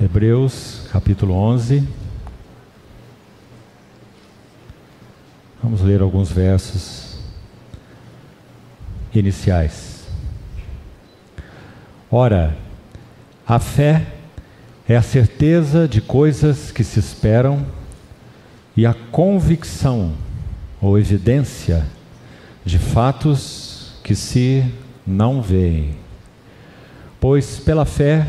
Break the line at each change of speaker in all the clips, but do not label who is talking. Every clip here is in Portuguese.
Hebreus capítulo 11. Vamos ler alguns versos iniciais. Ora, a fé é a certeza de coisas que se esperam e a convicção ou evidência de fatos que se não veem. Pois pela fé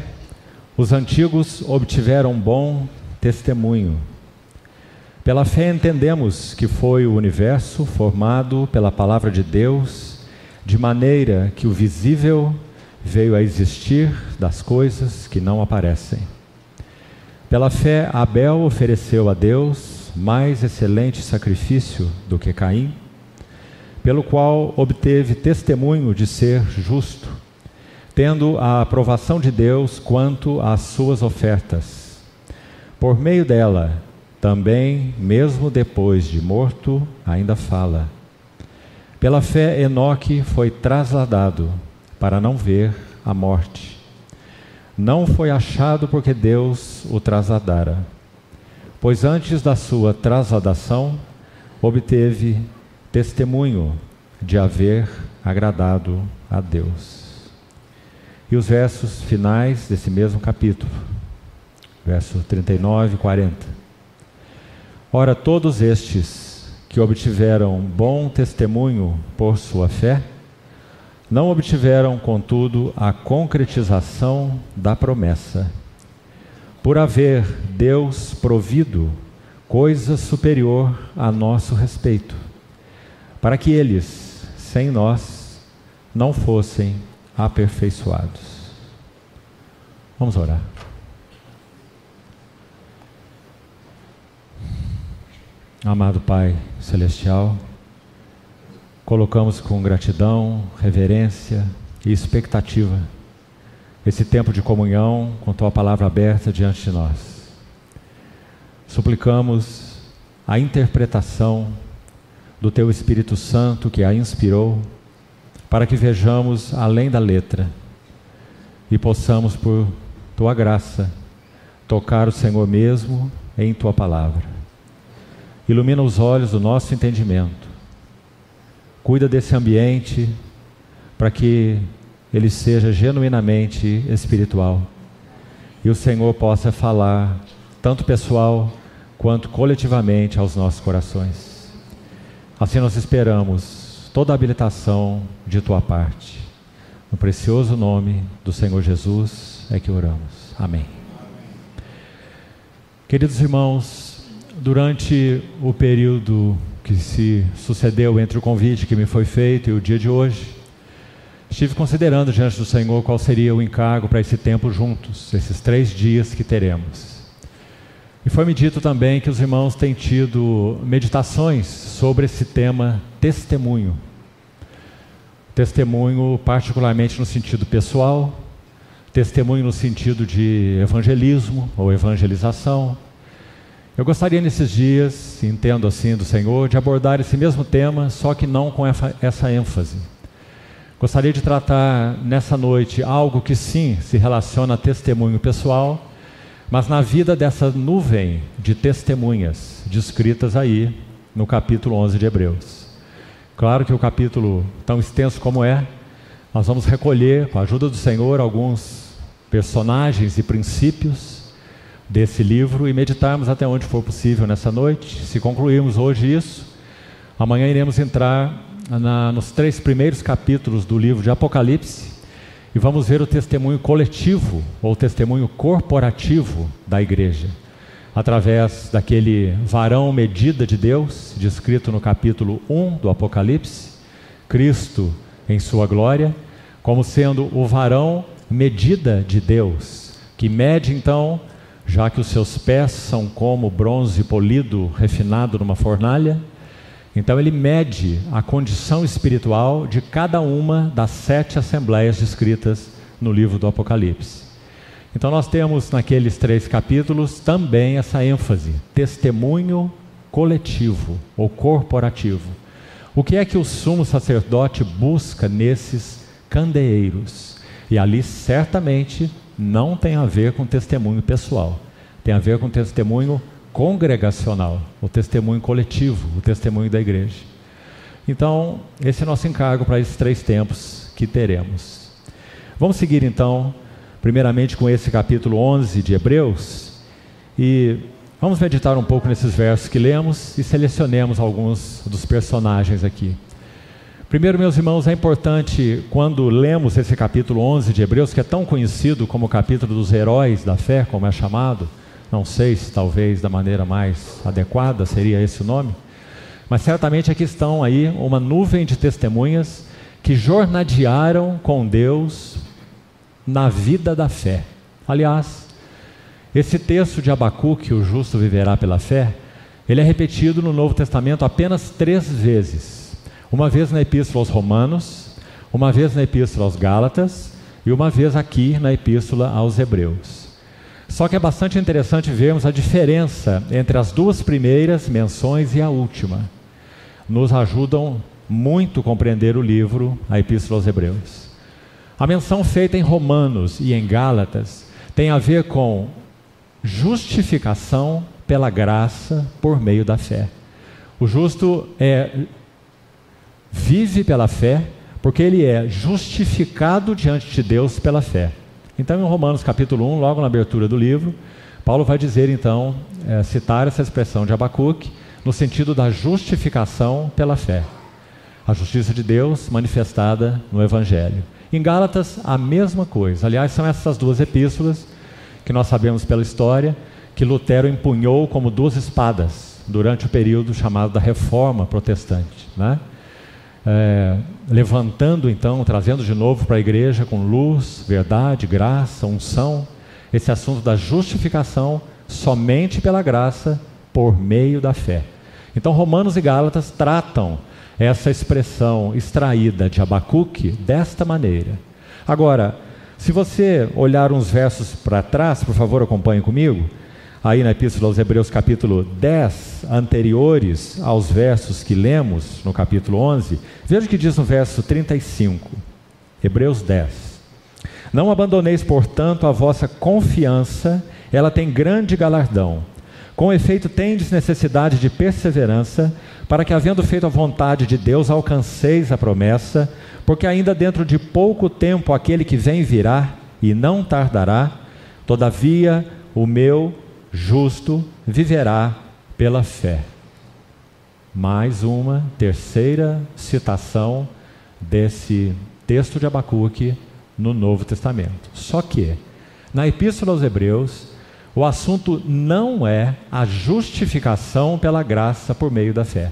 os antigos obtiveram bom testemunho. Pela fé entendemos que foi o universo formado pela palavra de Deus, de maneira que o visível veio a existir das coisas que não aparecem. Pela fé, Abel ofereceu a Deus mais excelente sacrifício do que Caim, pelo qual obteve testemunho de ser justo tendo a aprovação de Deus quanto às suas ofertas. Por meio dela, também, mesmo depois de morto, ainda fala. Pela fé, Enoque foi trasladado para não ver a morte. Não foi achado porque Deus o trasladara, pois antes da sua trasladação, obteve testemunho de haver agradado a Deus. E os versos finais desse mesmo capítulo, verso 39 e 40. Ora, todos estes que obtiveram bom testemunho por sua fé, não obtiveram, contudo, a concretização da promessa, por haver Deus provido coisa superior a nosso respeito, para que eles, sem nós, não fossem aperfeiçoados. Vamos orar. Amado Pai Celestial, colocamos com gratidão, reverência e expectativa esse tempo de comunhão com Tua palavra aberta diante de nós. Suplicamos a interpretação do Teu Espírito Santo que a inspirou para que vejamos além da letra e possamos, por tua graça, tocar o Senhor mesmo em tua palavra. Ilumina os olhos do nosso entendimento. Cuida desse ambiente para que ele seja genuinamente espiritual e o Senhor possa falar, tanto pessoal quanto coletivamente, aos nossos corações. Assim nós esperamos toda habilitação de tua parte. No precioso nome do Senhor Jesus é que oramos. Amém. Queridos irmãos, durante o período que se sucedeu entre o convite que me foi feito e o dia de hoje, estive considerando diante do Senhor qual seria o encargo para esse tempo juntos, esses três dias que teremos. E foi-me dito também que os irmãos têm tido meditações sobre esse tema testemunho. Testemunho, particularmente no sentido pessoal, testemunho no sentido de evangelismo ou evangelização. Eu gostaria nesses dias, entendo assim do Senhor, de abordar esse mesmo tema, só que não com essa ênfase. Gostaria de tratar nessa noite algo que sim se relaciona a testemunho pessoal, mas na vida dessa nuvem de testemunhas descritas aí no capítulo 11 de Hebreus. Claro que o capítulo, tão extenso como é, nós vamos recolher, com a ajuda do Senhor, alguns personagens e princípios desse livro e meditarmos até onde for possível nessa noite. Se concluirmos hoje isso, amanhã iremos entrar na, nos três primeiros capítulos do livro de Apocalipse e vamos ver o testemunho coletivo ou testemunho corporativo da igreja através daquele varão medida de Deus, descrito no capítulo 1 do Apocalipse, Cristo em sua glória, como sendo o varão medida de Deus, que mede então, já que os seus pés são como bronze polido, refinado numa fornalha, então ele mede a condição espiritual de cada uma das sete assembleias descritas no livro do Apocalipse. Então nós temos naqueles três capítulos também essa ênfase, testemunho coletivo ou corporativo. O que é que o sumo sacerdote busca nesses candeeiros? E ali certamente não tem a ver com testemunho pessoal, tem a ver com testemunho congregacional, o testemunho coletivo, o testemunho da igreja. Então, esse é nosso encargo para esses três tempos que teremos. Vamos seguir então, primeiramente com esse capítulo 11 de Hebreus, e vamos meditar um pouco nesses versos que lemos e selecionemos alguns dos personagens aqui. Primeiro, meus irmãos, é importante quando lemos esse capítulo 11 de Hebreus, que é tão conhecido como o capítulo dos heróis da fé, como é chamado, não sei se talvez da maneira mais adequada seria esse o nome, mas certamente aqui estão aí uma nuvem de testemunhas que jornadearam com Deus na vida da fé. Aliás, esse texto de Abacuque, o justo viverá pela fé, ele é repetido no Novo Testamento apenas três vezes. Uma vez na Epístola aos Romanos, uma vez na Epístola aos Gálatas e uma vez aqui na Epístola aos Hebreus. Só que é bastante interessante vermos a diferença entre as duas primeiras menções e a última. Nos ajudam muito a compreender o livro, a Epístola aos Hebreus. A menção feita em Romanos e em Gálatas tem a ver com justificação pela graça por meio da fé. O justo é vive pela fé, porque ele é justificado diante de Deus pela fé. Então, em Romanos capítulo 1, logo na abertura do livro, Paulo vai dizer então, é, citar essa expressão de Abacuque, no sentido da justificação pela fé. A justiça de Deus manifestada no Evangelho. Em Gálatas, a mesma coisa. Aliás, são essas duas epístolas que nós sabemos pela história que Lutero empunhou como duas espadas durante o período chamado da Reforma Protestante. Né? é, levantando então, trazendo de novo para a igreja com luz, verdade, graça, unção, esse assunto da justificação somente pela graça por meio da fé. Então, Romanos e Gálatas tratam essa expressão extraída de Abacuque desta maneira. Agora, se você olhar uns versos para trás, por favor, acompanhe comigo aí na Epístola aos Hebreus, capítulo 10, anteriores aos versos que lemos no capítulo 11, veja o que diz no verso 35, Hebreus 10. Não abandoneis, portanto, a vossa confiança, ela tem grande galardão. Com efeito, tendes necessidade de perseverança, para que, havendo feito a vontade de Deus, alcanceis a promessa, porque ainda dentro de pouco tempo aquele que vem virá e não tardará. Todavia, o meu justo viverá pela fé. Mais uma terceira citação desse texto de Abacuque no Novo Testamento. Só que, na Epístola aos Hebreus, o assunto não é a justificação pela graça por meio da fé.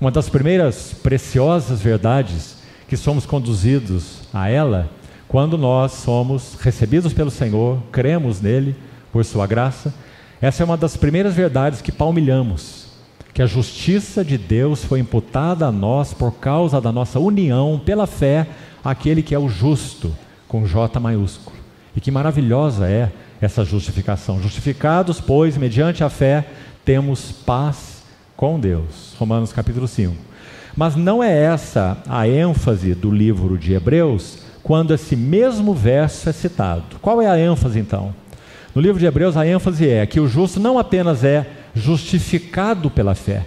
Uma das primeiras preciosas verdades que somos conduzidos a ela, quando nós somos recebidos pelo Senhor, cremos nele por sua graça, essa é uma das primeiras verdades que palmilhamos, que a justiça de Deus foi imputada a nós por causa da nossa união pela fé àquele que é o justo, com J maiúsculo. E que maravilhosa é essa justificação. Justificados, pois, mediante a fé, temos paz com Deus. Romanos capítulo 5. Mas não é essa a ênfase do livro de Hebreus quando esse mesmo verso é citado. Qual é a ênfase então? No livro de Hebreus, a ênfase é que o justo não apenas é justificado pela fé,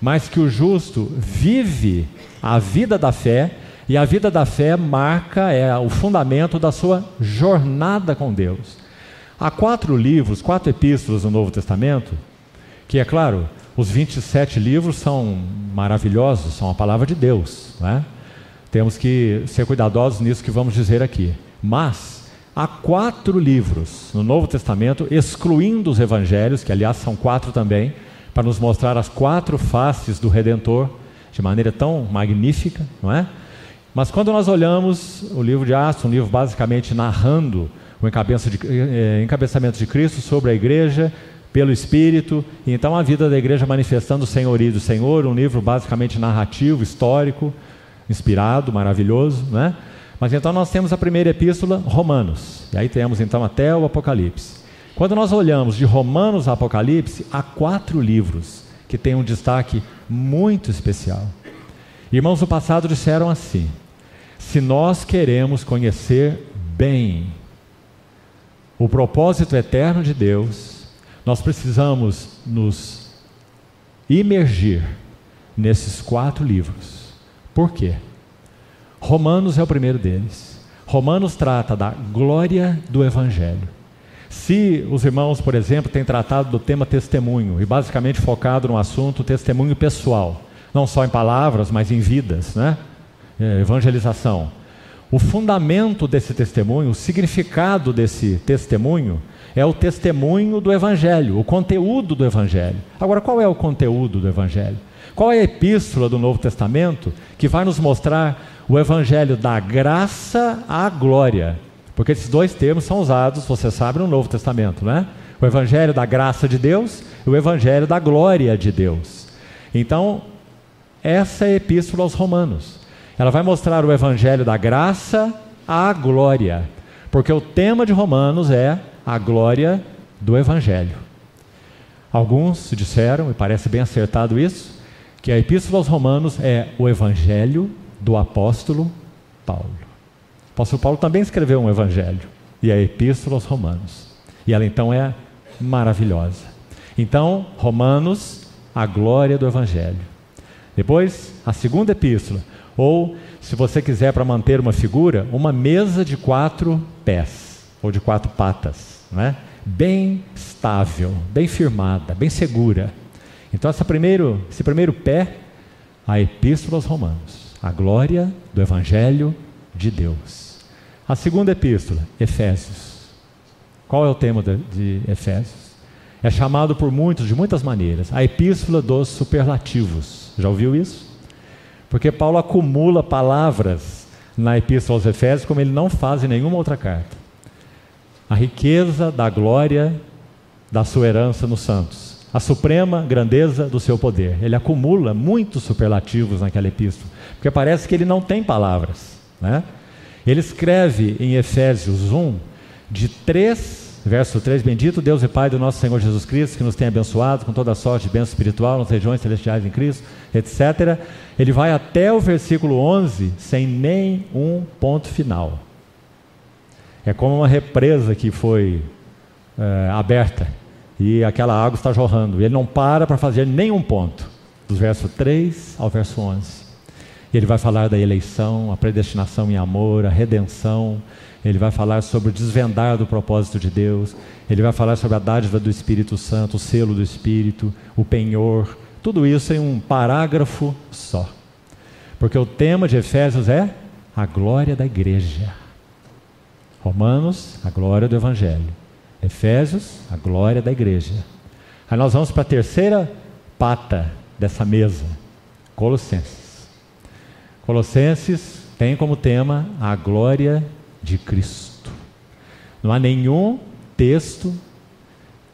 mas que o justo vive a vida da fé, e a vida da fé marca é o fundamento da sua jornada com Deus. Há quatro livros, quatro epístolas no Novo Testamento, que é claro, os 27 livros são maravilhosos, são a palavra de Deus. Né? Temos que ser cuidadosos nisso que vamos dizer aqui. Mas há quatro livros no Novo Testamento, excluindo os evangelhos, que aliás são quatro também, para nos mostrar as quatro faces do Redentor de maneira tão magnífica, não é? Mas quando nós olhamos o livro de Atos, um livro basicamente narrando o eh, encabeçamento de Cristo sobre a igreja, pelo Espírito, e então a vida da igreja manifestando o senhorio do Senhor, um livro basicamente narrativo, histórico, inspirado, maravilhoso, né? Mas então nós temos a primeira epístola, Romanos. E aí temos então até o Apocalipse. Quando nós olhamos de Romanos a Apocalipse, há quatro livros que têm um destaque muito especial. Irmãos do passado disseram assim: se nós queremos conhecer bem o propósito eterno de Deus, nós precisamos nos imergir nesses quatro livros. Por quê? Romanos é o primeiro deles. Romanos trata da glória do Evangelho. Se os irmãos, por exemplo, têm tratado do tema testemunho e basicamente focado no assunto testemunho pessoal, não só em palavras, mas em vidas, né? É, evangelização. O fundamento desse testemunho, o significado desse testemunho, é o testemunho do Evangelho, o conteúdo do Evangelho. Agora, qual é o conteúdo do Evangelho? Qual é a epístola do Novo Testamento que vai nos mostrar o Evangelho da graça à glória? Porque esses dois termos são usados, você sabe, no Novo Testamento, né? O Evangelho da graça de Deus e o Evangelho da glória de Deus. Então, essa é a epístola aos Romanos. Ela vai mostrar o evangelho da graça à glória, porque o tema de Romanos é a glória do evangelho. Alguns disseram, e parece bem acertado isso, que a epístola aos Romanos é o evangelho do apóstolo Paulo. O apóstolo Paulo também escreveu um evangelho, e a epístola aos Romanos. E ela então é maravilhosa. Então, Romanos, a glória do evangelho. Depois, a segunda epístola, ou, se você quiser para manter uma figura, uma mesa de quatro pés, ou de quatro patas, não é? bem estável, bem firmada, bem segura. Então, esse primeiro, esse primeiro pé, a Epístola aos Romanos, a glória do Evangelho de Deus. A segunda epístola, Efésios. Qual é o tema de, de Efésios? É chamado por muitos de muitas maneiras, a epístola dos superlativos. Já ouviu isso? Porque Paulo acumula palavras na Epístola aos Efésios como ele não faz em nenhuma outra carta. A riqueza da glória da sua herança nos santos, a suprema grandeza do seu poder. Ele acumula muitos superlativos naquela epístola, porque parece que ele não tem palavras. Né? Ele escreve em Efésios 1 de três Verso 3: Bendito Deus e Pai do nosso Senhor Jesus Cristo, que nos tem abençoado com toda sorte de bênção espiritual nas regiões celestiais em Cristo, etc. Ele vai até o versículo 11 sem nem um ponto final. É como uma represa que foi é, aberta e aquela água está jorrando. Ele não para para fazer nenhum ponto, dos versos 3 ao verso 11. E ele vai falar da eleição, a predestinação em amor, a redenção, ele vai falar sobre o desvendar do propósito de Deus, ele vai falar sobre a dádiva do Espírito Santo, o selo do Espírito, o penhor, tudo isso em um parágrafo só. Porque o tema de Efésios é a glória da igreja. Romanos, a glória do Evangelho. Efésios, a glória da igreja. Aí nós vamos para a terceira pata dessa mesa, Colossenses. Colossenses tem como tema a glória de Cristo. Não há nenhum texto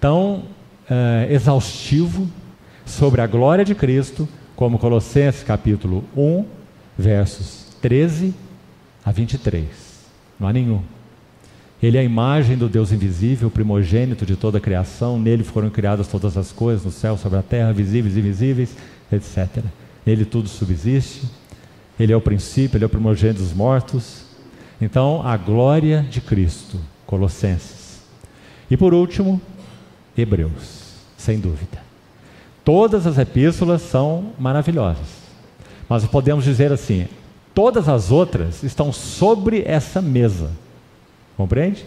tão uh, exaustivo sobre a glória de Cristo como Colossenses capítulo 1, versos 13 a 23. Não há nenhum. Ele é a imagem do Deus invisível, primogênito de toda a criação. Nele foram criadas todas as coisas, no céu, sobre a terra, visíveis e invisíveis, etc. Nele tudo subsiste. Ele é o princípio, ele é o primogênito dos mortos, então, a glória de Cristo, Colossenses. E por último, Hebreus, sem dúvida. Todas as epístolas são maravilhosas, mas podemos dizer assim: todas as outras estão sobre essa mesa. Compreende?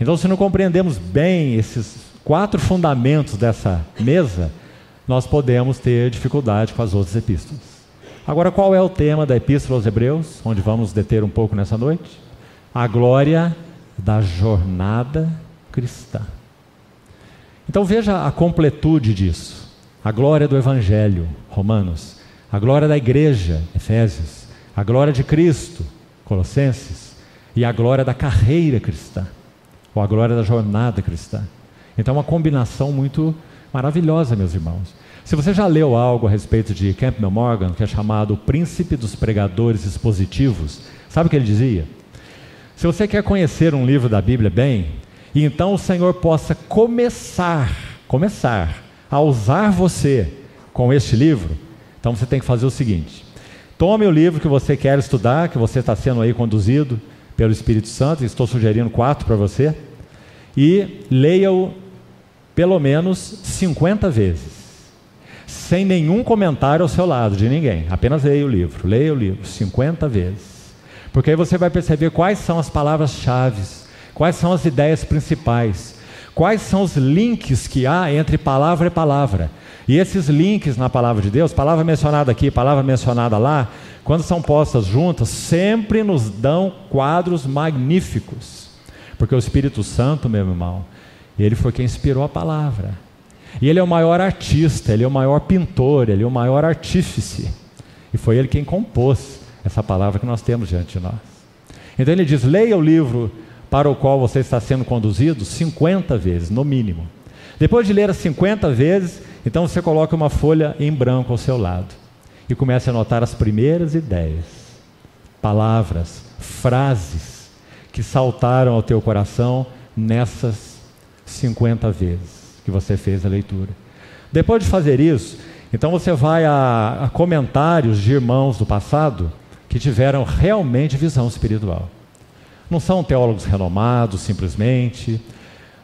Então, se não compreendemos bem esses quatro fundamentos dessa mesa, nós podemos ter dificuldade com as outras epístolas. Agora, qual é o tema da Epístola aos Hebreus, onde vamos deter um pouco nessa noite? A glória da jornada cristã. Então veja a completude disso. A glória do Evangelho, Romanos. A glória da igreja, Efésios. A glória de Cristo, Colossenses. E a glória da carreira cristã, ou a glória da jornada cristã. Então, uma combinação muito maravilhosa, meus irmãos. Se você já leu algo a respeito de Campbell Morgan, que é chamado o príncipe dos pregadores expositivos, sabe o que ele dizia? Se você quer conhecer um livro da Bíblia bem, e então o Senhor possa começar, começar a usar você com este livro, então você tem que fazer o seguinte: tome o livro que você quer estudar, que você está sendo aí conduzido pelo Espírito Santo, estou sugerindo quatro para você, e leia-o pelo menos 50 vezes, sem nenhum comentário ao seu lado de ninguém. Apenas leia o livro, leia o livro 50 vezes. Porque aí você vai perceber quais são as palavras-chave, quais são as ideias principais, quais são os links que há entre palavra e palavra. E esses links na palavra de Deus, palavra mencionada aqui, palavra mencionada lá, quando são postas juntas, sempre nos dão quadros magníficos. Porque o Espírito Santo, meu irmão, ele foi quem inspirou a palavra. E ele é o maior artista, ele é o maior pintor, ele é o maior artífice. E foi ele quem compôs essa palavra que nós temos diante de nós. Então ele diz: leia o livro para o qual você está sendo conduzido 50 vezes, no mínimo. Depois de ler as 50 vezes, então você coloca uma folha em branco ao seu lado e começa a anotar as primeiras ideias, palavras, frases que saltaram ao teu coração nessas 50 vezes que você fez a leitura. Depois de fazer isso, então você vai a, a comentários de irmãos do passado que tiveram realmente visão espiritual. Não são teólogos renomados, simplesmente.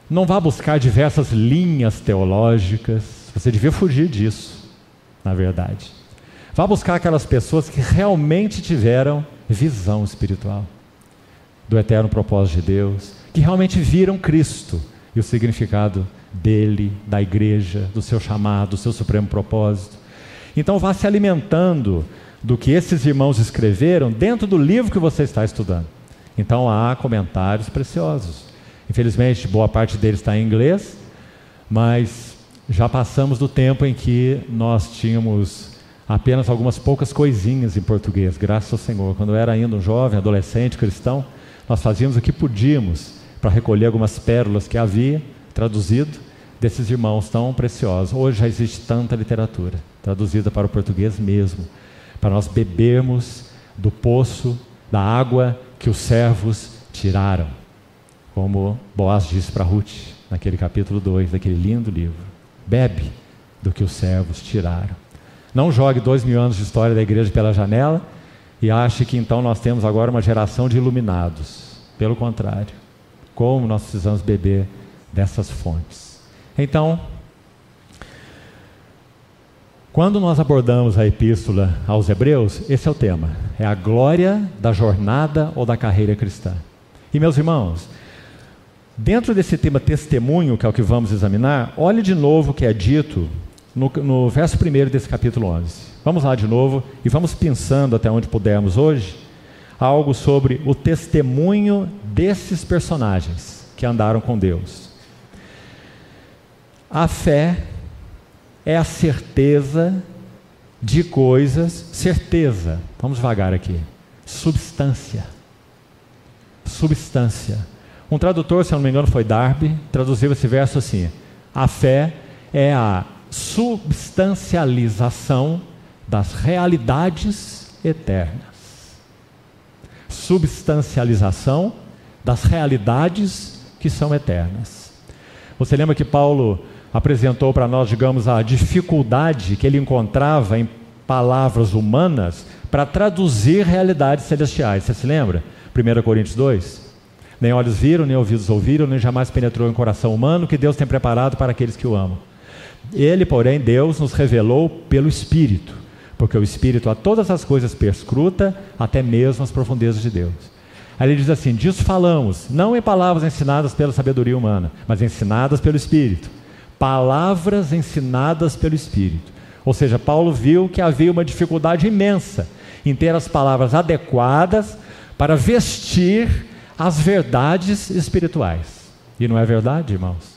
Não vá buscar diversas linhas teológicas. Você devia fugir disso, na verdade. Vá buscar aquelas pessoas que realmente tiveram visão espiritual do eterno propósito de Deus, que realmente viram Cristo e o significado dele, da igreja, do seu chamado, do seu supremo propósito. Então vá se alimentando do que esses irmãos escreveram dentro do livro que você está estudando. Então há comentários preciosos. Infelizmente, boa parte deles está em inglês, mas já passamos do tempo em que nós tínhamos apenas algumas poucas coisinhas em português, graças ao Senhor. Quando eu era ainda um jovem, adolescente, cristão, nós fazíamos o que podíamos para recolher algumas pérolas que havia traduzido desses irmãos tão preciosos. Hoje já existe tanta literatura traduzida para o português mesmo para nós bebermos do poço da água que os servos tiraram. Como Boaz disse para Ruth, naquele capítulo 2 daquele lindo livro. Bebe do que os servos tiraram. Não jogue dois mil anos de história da igreja pela janela e ache que então nós temos agora uma geração de iluminados. Pelo contrário, como nós precisamos beber dessas fontes. Então, quando nós abordamos a epístola aos Hebreus, esse é o tema: é a glória da jornada ou da carreira cristã. E meus irmãos, dentro desse tema testemunho, que é o que vamos examinar, olhe de novo o que é dito no, no verso 1 desse capítulo 11. Vamos lá de novo e vamos pensando até onde pudermos hoje algo sobre o testemunho desses personagens que andaram com Deus. A fé é a certeza de coisas, certeza. Vamos devagar aqui. Substância. Substância. Um tradutor, se eu não me engano, foi Darby, traduziu esse verso assim: A fé é a substancialização das realidades eternas. Substancialização das realidades que são eternas. Você lembra que Paulo apresentou para nós, digamos, a dificuldade que ele encontrava em palavras humanas para traduzir realidades celestiais. Você se lembra? 1 Coríntios 2. Nem olhos viram, nem ouvidos ouviram, nem jamais penetrou em coração humano que Deus tem preparado para aqueles que o amam. Ele, porém, Deus nos revelou pelo Espírito, porque o Espírito a todas as coisas perscruta, até mesmo as profundezas de Deus. Aí ele diz assim: disso falamos, não em palavras ensinadas pela sabedoria humana, mas ensinadas pelo Espírito palavras ensinadas pelo Espírito. Ou seja, Paulo viu que havia uma dificuldade imensa em ter as palavras adequadas para vestir as verdades espirituais. E não é verdade, irmãos?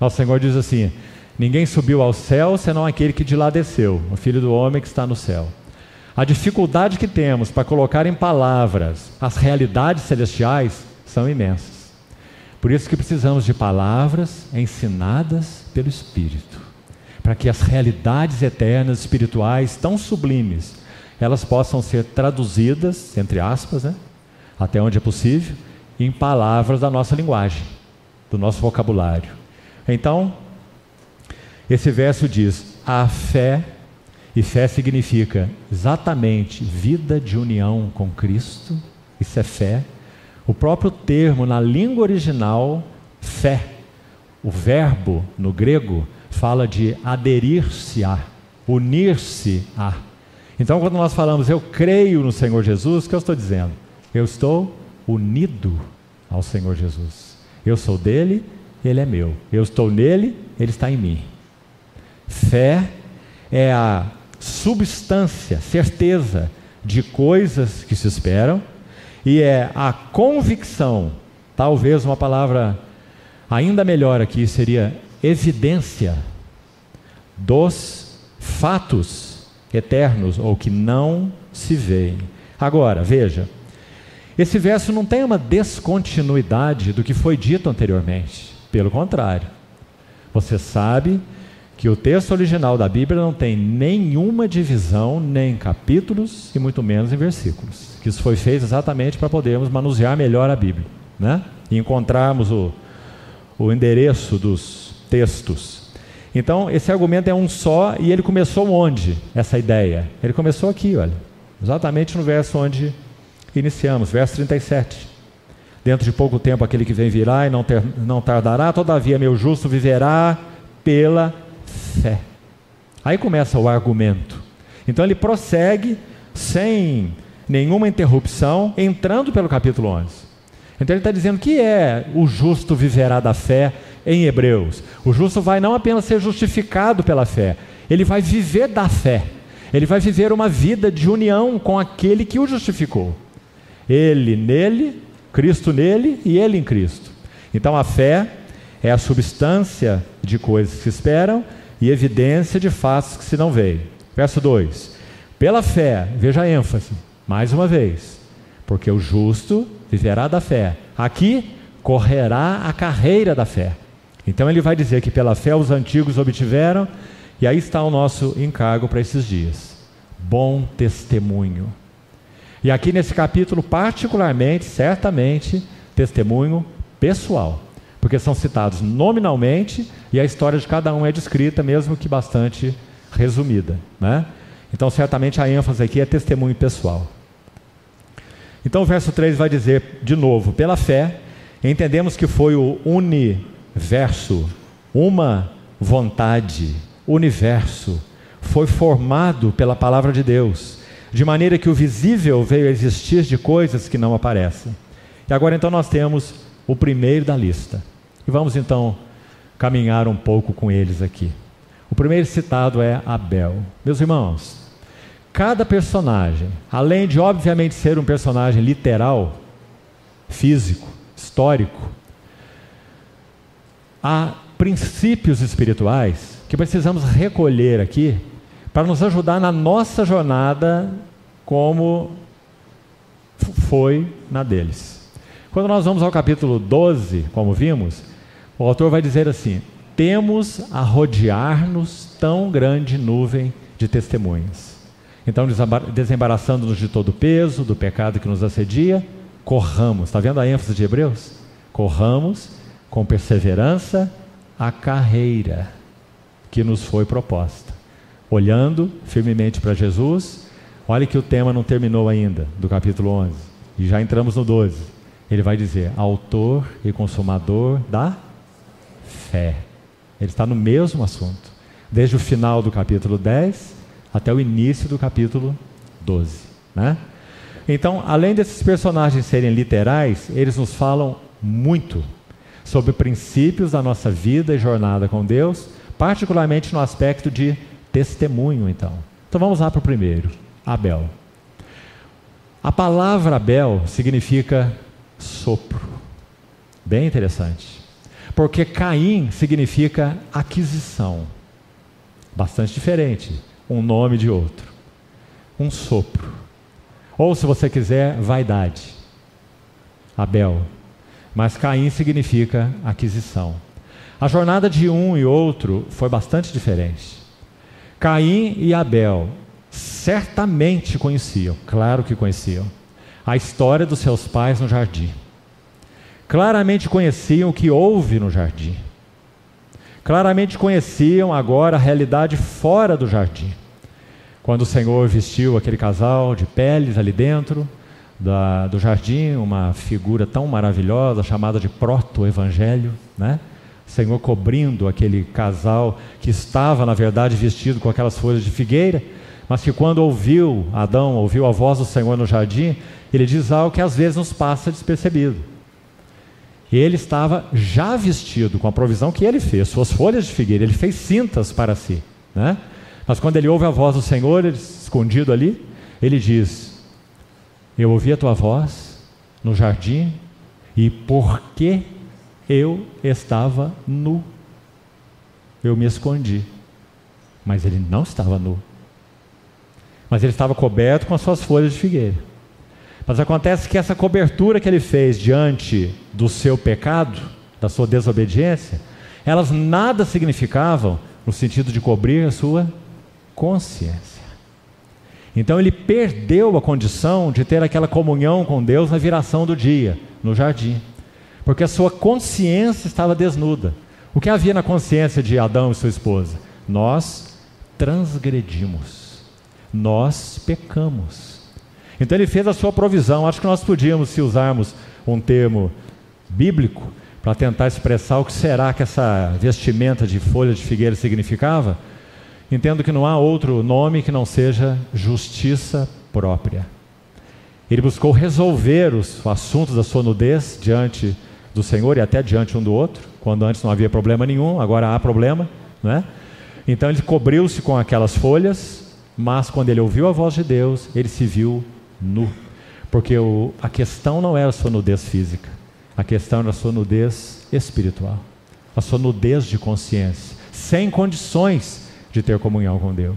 Nosso Senhor diz assim: Ninguém subiu ao céu senão aquele que de lá desceu, o Filho do homem que está no céu. A dificuldade que temos para colocar em palavras as realidades celestiais são imensas. Por isso que precisamos de palavras ensinadas pelo Espírito, para que as realidades eternas espirituais tão sublimes, elas possam ser traduzidas, entre aspas, né, até onde é possível, em palavras da nossa linguagem, do nosso vocabulário. Então, esse verso diz: a fé, e fé significa exatamente vida de união com Cristo, isso é fé O próprio termo na língua original, fé, o verbo no grego fala de aderir-se a, unir-se a. Então, quando nós falamos eu creio no Senhor Jesus, o que eu estou dizendo? Eu estou unido ao Senhor Jesus. Eu sou dele, ele é meu. Eu estou nele, ele está em mim. Fé é a substância, certeza de coisas que se esperam e é a convicção, talvez uma palavra ainda melhor aqui seria evidência dos fatos eternos ou que não se veem. Agora, veja, esse verso não tem uma descontinuidade do que foi dito anteriormente. Pelo contrário, você sabe que o texto original da Bíblia não tem nenhuma divisão, nem em capítulos e muito menos em versículos. Que isso foi feito exatamente para podermos manusear melhor a Bíblia, né? E encontrarmos o, o endereço dos textos. Então, esse argumento é um só e ele começou onde? Essa ideia. Ele começou aqui, olha. Exatamente no verso onde iniciamos, verso 37. Dentro de pouco tempo aquele que vem virá e não, ter, não tardará, todavia meu justo viverá pela fé. Aí começa o argumento. Então ele prossegue sem nenhuma interrupção, entrando pelo capítulo 11. Então ele está dizendo que é o justo viverá da fé em Hebreus. O justo vai não apenas ser justificado pela fé, ele vai viver da fé. Ele vai viver uma vida de união com aquele que o justificou. Ele nele, Cristo nele e ele em Cristo. Então a fé é a substância de coisas que se esperam e evidência de fatos que se não veem. Verso 2: Pela fé, veja a ênfase, mais uma vez, porque o justo viverá da fé. Aqui correrá a carreira da fé. Então ele vai dizer que pela fé os antigos obtiveram, e aí está o nosso encargo para esses dias. Bom testemunho. E aqui nesse capítulo, particularmente, certamente, testemunho pessoal, porque são citados nominalmente e a história de cada um é descrita, mesmo que bastante resumida. Né? Então, certamente a ênfase aqui é testemunho pessoal. Então, o verso 3 vai dizer, de novo, pela fé, entendemos que foi o universo, uma vontade, universo, foi formado pela palavra de Deus de maneira que o visível veio a existir de coisas que não aparecem. E agora então nós temos o primeiro da lista. E vamos então caminhar um pouco com eles aqui. O primeiro citado é Abel. Meus irmãos, cada personagem, além de obviamente ser um personagem literal, físico, histórico, há princípios espirituais que precisamos recolher aqui para nos ajudar na nossa jornada como foi na deles. Quando nós vamos ao capítulo 12, como vimos, o autor vai dizer assim: temos a rodear-nos tão grande nuvem de testemunhas. Então, desembaraçando-nos de todo o peso, do pecado que nos assedia, corramos. Está vendo a ênfase de Hebreus? Corramos com perseverança a carreira que nos foi proposta olhando firmemente para Jesus. Olha que o tema não terminou ainda, do capítulo 11. E já entramos no 12. Ele vai dizer: Autor e consumador da fé. Ele está no mesmo assunto, desde o final do capítulo 10 até o início do capítulo 12. Né? Então, além desses personagens serem literais, eles nos falam muito sobre princípios da nossa vida e jornada com Deus, particularmente no aspecto de Testemunho, então. Então vamos lá para o primeiro, Abel. A palavra Abel significa sopro. Bem interessante. Porque Caim significa aquisição. Bastante diferente. Um nome de outro. Um sopro. Ou, se você quiser, vaidade. Abel. Mas Caim significa aquisição. A jornada de um e outro foi bastante diferente. Caim e Abel certamente conheciam, claro que conheciam, a história dos seus pais no jardim. Claramente conheciam o que houve no jardim. Claramente conheciam agora a realidade fora do jardim. Quando o Senhor vestiu aquele casal de peles ali dentro, da, do jardim, uma figura tão maravilhosa chamada de proto-evangelho, né? O Senhor cobrindo aquele casal que estava, na verdade, vestido com aquelas folhas de figueira, mas que quando ouviu, Adão ouviu a voz do Senhor no jardim, ele diz algo que às vezes nos passa despercebido. Ele estava já vestido com a provisão que ele fez, suas folhas de figueira, ele fez cintas para si, né? Mas quando ele ouve a voz do Senhor, ele, escondido ali, ele diz: Eu ouvi a tua voz no jardim, e porque eu estava nu, eu me escondi. Mas ele não estava nu. Mas ele estava coberto com as suas folhas de figueira. Mas acontece que essa cobertura que ele fez diante do seu pecado, da sua desobediência, elas nada significavam no sentido de cobrir a sua consciência. Então ele perdeu a condição de ter aquela comunhão com Deus na viração do dia, no jardim, porque a sua consciência estava desnuda. O que havia na consciência de Adão e sua esposa? Nós transgredimos, nós pecamos. Então ele fez a sua provisão. Acho que nós podíamos, se usarmos um termo bíblico, para tentar expressar o que será que essa vestimenta de folha de figueira significava, entendo que não há outro nome que não seja justiça própria. Ele buscou resolver os assuntos da sua nudez diante do Senhor e até diante um do outro, quando antes não havia problema nenhum, agora há problema, né? Então ele cobriu-se com aquelas folhas, mas quando ele ouviu a voz de Deus, ele se viu nu. Porque o, a questão não era a sua nudez física, a questão era a sua nudez espiritual, a sua nudez de consciência, sem condições de ter comunhão com Deus.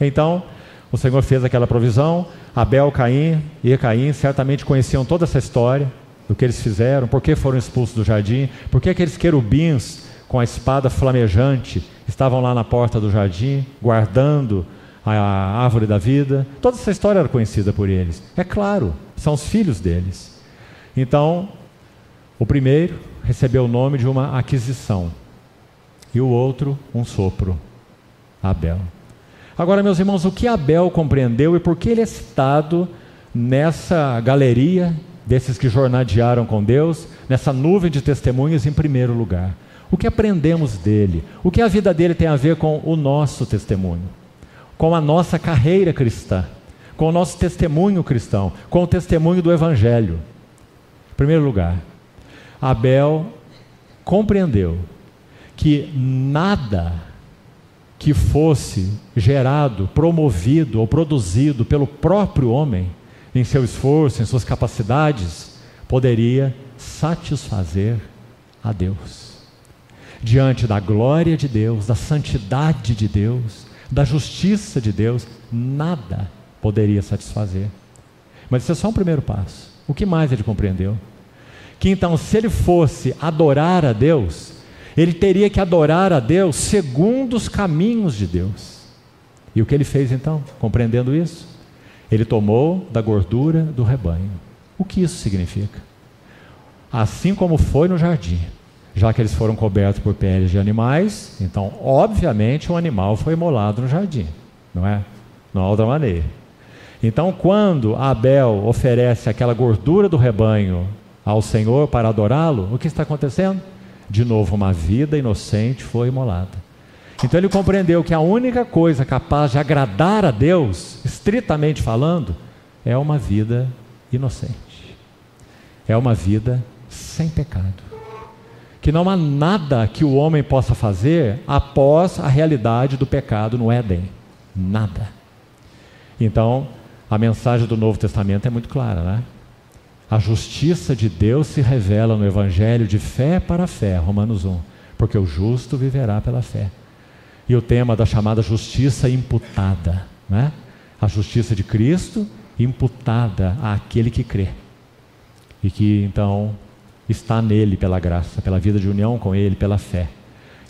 Então, o Senhor fez aquela provisão, Abel, Caim e Caim certamente conheciam toda essa história, do que eles fizeram, por que foram expulsos do jardim, por que aqueles querubins com a espada flamejante estavam lá na porta do jardim, guardando a árvore da vida. Toda essa história era conhecida por eles. É claro, são os filhos deles. Então, o primeiro recebeu o nome de uma aquisição, e o outro, um sopro. Abel. Agora, meus irmãos, o que Abel compreendeu e por que ele é citado nessa galeria desses que jornadearam com Deus, nessa nuvem de testemunhas em primeiro lugar? O que aprendemos dele? O que a vida dele tem a ver com o nosso testemunho? Com a nossa carreira cristã? Com o nosso testemunho cristão? Com o testemunho do Evangelho? Em primeiro lugar, Abel compreendeu que nada que fosse gerado, promovido ou produzido pelo próprio homem, em seu esforço, em suas capacidades, poderia satisfazer a Deus. Diante da glória de Deus, da santidade de Deus, da justiça de Deus, nada poderia satisfazer. Mas isso é só um primeiro passo. O que mais ele compreendeu? Que então, se ele fosse adorar a Deus, ele teria que adorar a Deus segundo os caminhos de Deus. E o que ele fez então, compreendendo isso? Ele tomou da gordura do rebanho. O que isso significa? Assim como foi no jardim, já que eles foram cobertos por peles de animais, então, obviamente, um animal foi imolado no jardim, não é? Não há outra maneira. Então, quando Abel oferece aquela gordura do rebanho ao Senhor para adorá-lo, o que está acontecendo? de novo uma vida inocente foi imolada. Então ele compreendeu que a única coisa capaz de agradar a Deus, estritamente falando, é uma vida inocente. É uma vida sem pecado. Que não há nada que o homem possa fazer após a realidade do pecado no Éden. Nada. Então, a mensagem do Novo Testamento é muito clara, né? A justiça de Deus se revela no Evangelho de fé para fé, Romanos 1, porque o justo viverá pela fé. E o tema da chamada justiça imputada, né? a justiça de Cristo imputada àquele que crê e que então está nele pela graça, pela vida de união com ele, pela fé.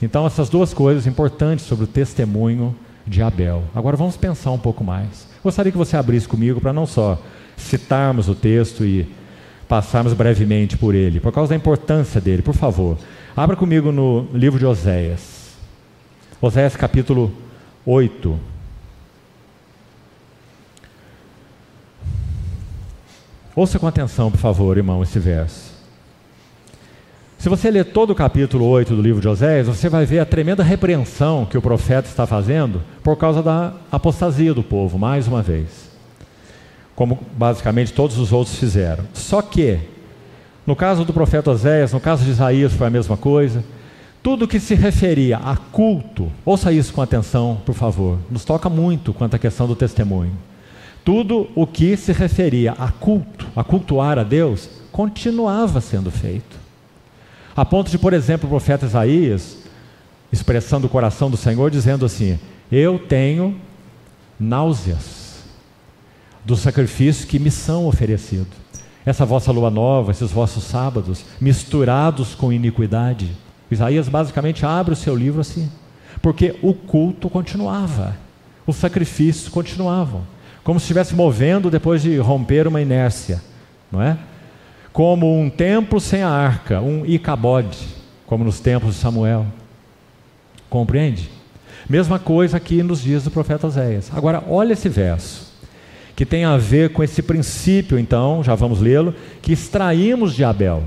Então, essas duas coisas importantes sobre o testemunho de Abel. Agora vamos pensar um pouco mais. Gostaria que você abrisse comigo para não só citarmos o texto e passarmos brevemente por ele, por causa da importância dele, por favor. Abra comigo no livro de Oséias. Oséias capítulo 8. Ouça com atenção, por favor, irmão, esse verso. Se você ler todo o capítulo 8 do livro de Oséias, você vai ver a tremenda repreensão que o profeta está fazendo por causa da apostasia do povo, mais uma vez. Como basicamente todos os outros fizeram. Só que, no caso do profeta Oséias, no caso de Isaías foi a mesma coisa. Tudo que se referia a culto, ouça isso com atenção, por favor, nos toca muito quanto à questão do testemunho. Tudo o que se referia a culto, a cultuar a Deus, continuava sendo feito. A ponto de, por exemplo, o profeta Isaías, expressando o coração do Senhor, dizendo assim: Eu tenho náuseas do sacrifício que me são oferecidos. Essa vossa lua nova, esses vossos sábados, misturados com iniquidade Isaías basicamente abre o seu livro assim, porque o culto continuava, os sacrifícios continuavam, como se estivesse movendo depois de romper uma inércia, não é? Como um templo sem a arca, um icabode, como nos tempos de Samuel. Compreende? Mesma coisa aqui nos dias do profeta Oséias. Agora, olha esse verso, que tem a ver com esse princípio, então, já vamos lê-lo, que extraímos de Abel.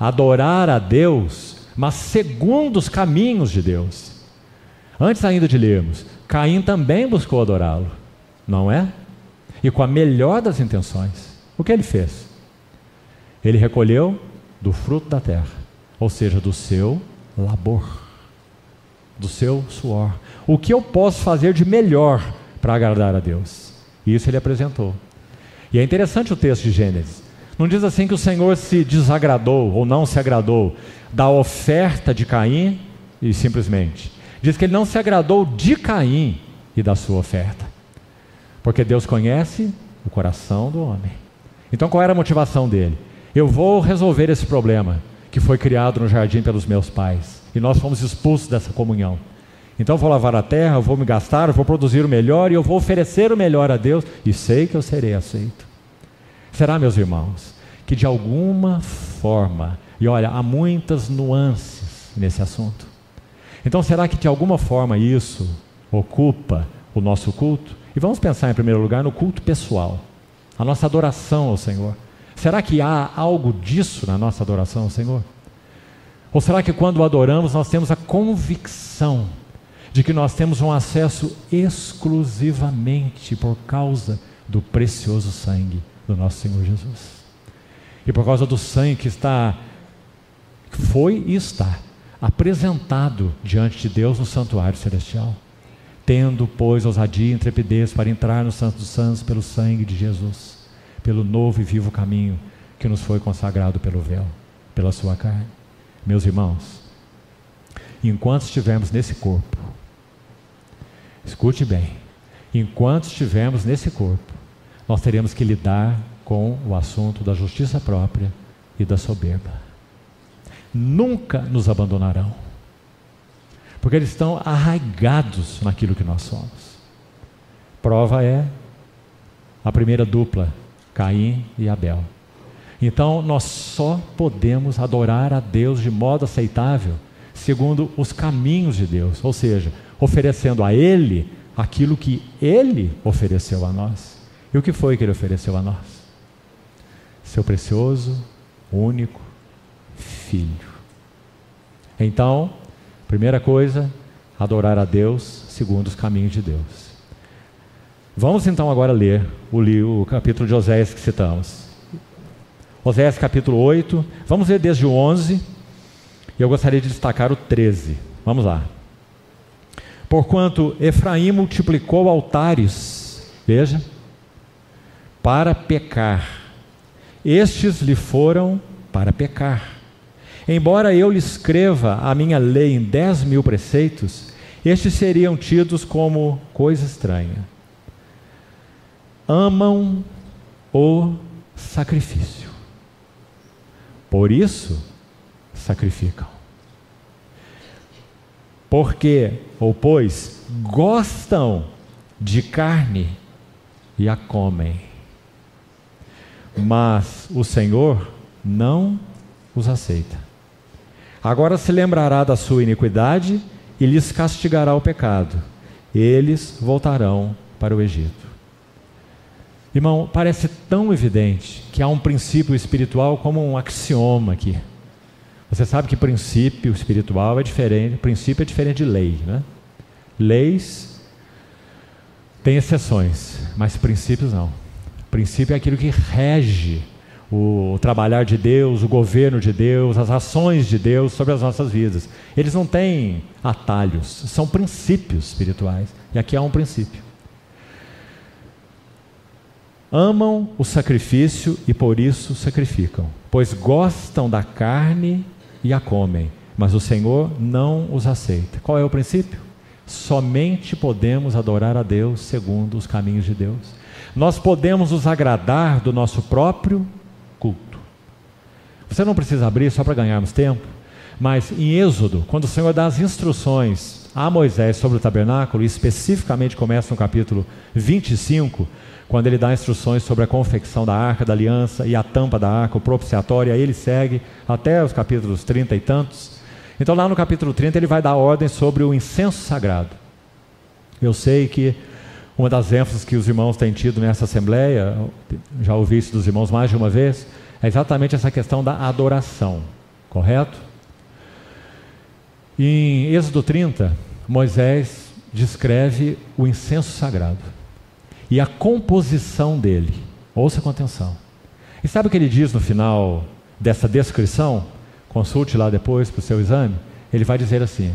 Adorar a Deus mas segundo os caminhos de Deus. Antes ainda de lermos, Caim também buscou adorá-lo, não é? E com a melhor das intenções. O que ele fez? Ele recolheu do fruto da terra, ou seja, do seu labor, do seu suor. O que eu posso fazer de melhor para agradar a Deus? Isso ele apresentou. E é interessante o texto de Gênesis. Não diz assim que o Senhor se desagradou ou não se agradou da oferta de Caim e simplesmente. Diz que ele não se agradou de Caim e da sua oferta. Porque Deus conhece o coração do homem. Então qual era a motivação dele? Eu vou resolver esse problema que foi criado no jardim pelos meus pais. E nós fomos expulsos dessa comunhão. Então vou lavar a terra, vou me gastar, vou produzir o melhor e eu vou oferecer o melhor a Deus e sei que eu serei aceito. Será, meus irmãos, que de alguma forma e olha, há muitas nuances nesse assunto. Então, será que de alguma forma isso ocupa o nosso culto? E vamos pensar em primeiro lugar no culto pessoal, a nossa adoração ao Senhor. Será que há algo disso na nossa adoração ao Senhor? Ou será que quando adoramos nós temos a convicção de que nós temos um acesso exclusivamente por causa do precioso sangue do nosso Senhor Jesus? E por causa do sangue que está foi e está apresentado diante de Deus no santuário celestial, tendo, pois, ousadia e intrepidez para entrar no Santo dos Santos pelo sangue de Jesus, pelo novo e vivo caminho que nos foi consagrado pelo véu, pela sua carne. Meus irmãos, enquanto estivermos nesse corpo, escute bem, enquanto estivermos nesse corpo, nós teremos que lidar com o assunto da justiça própria e da soberba nunca nos abandonarão. Porque eles estão arraigados naquilo que nós somos. Prova é a primeira dupla, Caim e Abel. Então nós só podemos adorar a Deus de modo aceitável, segundo os caminhos de Deus, ou seja, oferecendo a Ele aquilo que Ele ofereceu a nós. E o que foi que Ele ofereceu a nós? Seu precioso, único, filho. Então, primeira coisa, adorar a Deus segundo os caminhos de Deus. Vamos então agora ler o, o capítulo de Oséias que citamos. Oséias capítulo 8, vamos ler desde o 11, e eu gostaria de destacar o 13. Vamos lá. Porquanto Efraim multiplicou altares, veja, para pecar, estes lhe foram para pecar. Embora eu lhe escreva a minha lei em dez mil preceitos, estes seriam tidos como coisa estranha. Amam o sacrifício. Por isso, sacrificam. Porque, ou pois, gostam de carne e a comem. Mas o Senhor não os aceita. Agora se lembrará da sua iniquidade e lhes castigará o pecado. Eles voltarão para o Egito. Irmão, parece tão evidente que há um princípio espiritual como um axioma aqui. Você sabe que princípio espiritual é diferente, princípio é diferente de lei, né? Leis têm exceções, mas princípios não. Princípio é aquilo que rege o trabalhar de Deus, o governo de Deus, as ações de Deus sobre as nossas vidas. Eles não têm atalhos, são princípios espirituais. E aqui há um princípio. Amam o sacrifício e por isso sacrificam, pois gostam da carne e a comem, mas o Senhor não os aceita. Qual é o princípio? Somente podemos adorar a Deus segundo os caminhos de Deus. Nós podemos nos agradar do nosso próprio culto. Você não precisa abrir só para ganharmos tempo, mas em Êxodo, quando o Senhor dá as instruções a Moisés sobre o tabernáculo, especificamente começa no capítulo 25, quando ele dá instruções sobre a confecção da arca da aliança e a tampa da arca, o propiciatório, aí ele segue até os capítulos 30 e tantos. Então, lá no capítulo 30, ele vai dar ordem sobre o incenso sagrado. Eu sei que uma das ênfases que os irmãos têm tido nessa assembleia, já ouvi isso dos irmãos mais de uma vez, é exatamente essa questão da adoração, correto? Em Êxodo 30, Moisés descreve o incenso sagrado e a composição dele. Ouça com atenção. E sabe o que ele diz no final dessa descrição? Consulte lá depois para o seu exame. Ele vai dizer assim: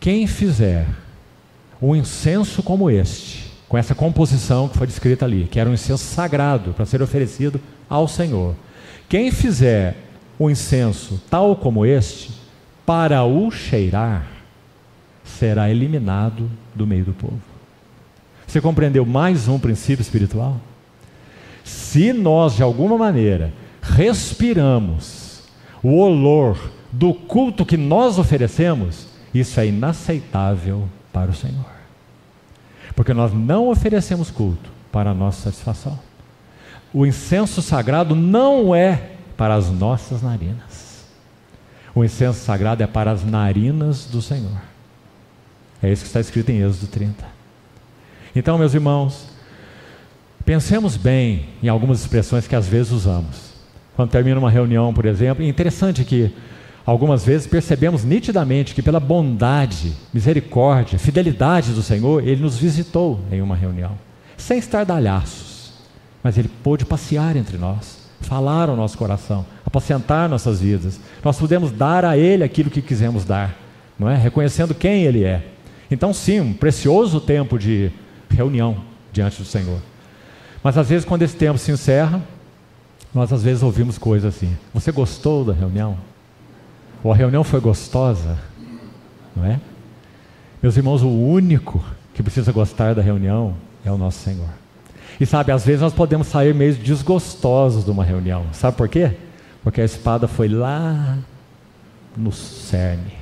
Quem fizer um incenso como este, com essa composição que foi descrita ali, que era um incenso sagrado para ser oferecido ao Senhor. Quem fizer um incenso tal como este, para o cheirar, será eliminado do meio do povo. Você compreendeu mais um princípio espiritual? Se nós, de alguma maneira, respiramos o olor do culto que nós oferecemos, isso é inaceitável para o Senhor. Porque nós não oferecemos culto para a nossa satisfação. O incenso sagrado não é para as nossas narinas. O incenso sagrado é para as narinas do Senhor. É isso que está escrito em Êxodo 30. Então, meus irmãos, pensemos bem em algumas expressões que às vezes usamos. Quando termina uma reunião, por exemplo, é interessante que Algumas vezes percebemos nitidamente que, pela bondade, misericórdia, fidelidade do Senhor, Ele nos visitou em uma reunião, sem estardalhaços, mas Ele pôde passear entre nós, falar ao nosso coração, apacentar nossas vidas. Nós podemos dar a Ele aquilo que quisemos dar, não é? Reconhecendo quem Ele é. Então, sim, um precioso tempo de reunião diante do Senhor. Mas às vezes, quando esse tempo se encerra, nós às vezes ouvimos coisas assim: Você gostou da reunião? Ou a reunião foi gostosa, não é? Meus irmãos, o único que precisa gostar da reunião é o nosso Senhor. E sabe, às vezes nós podemos sair meio desgostosos de uma reunião. Sabe por quê? Porque a espada foi lá no cerne,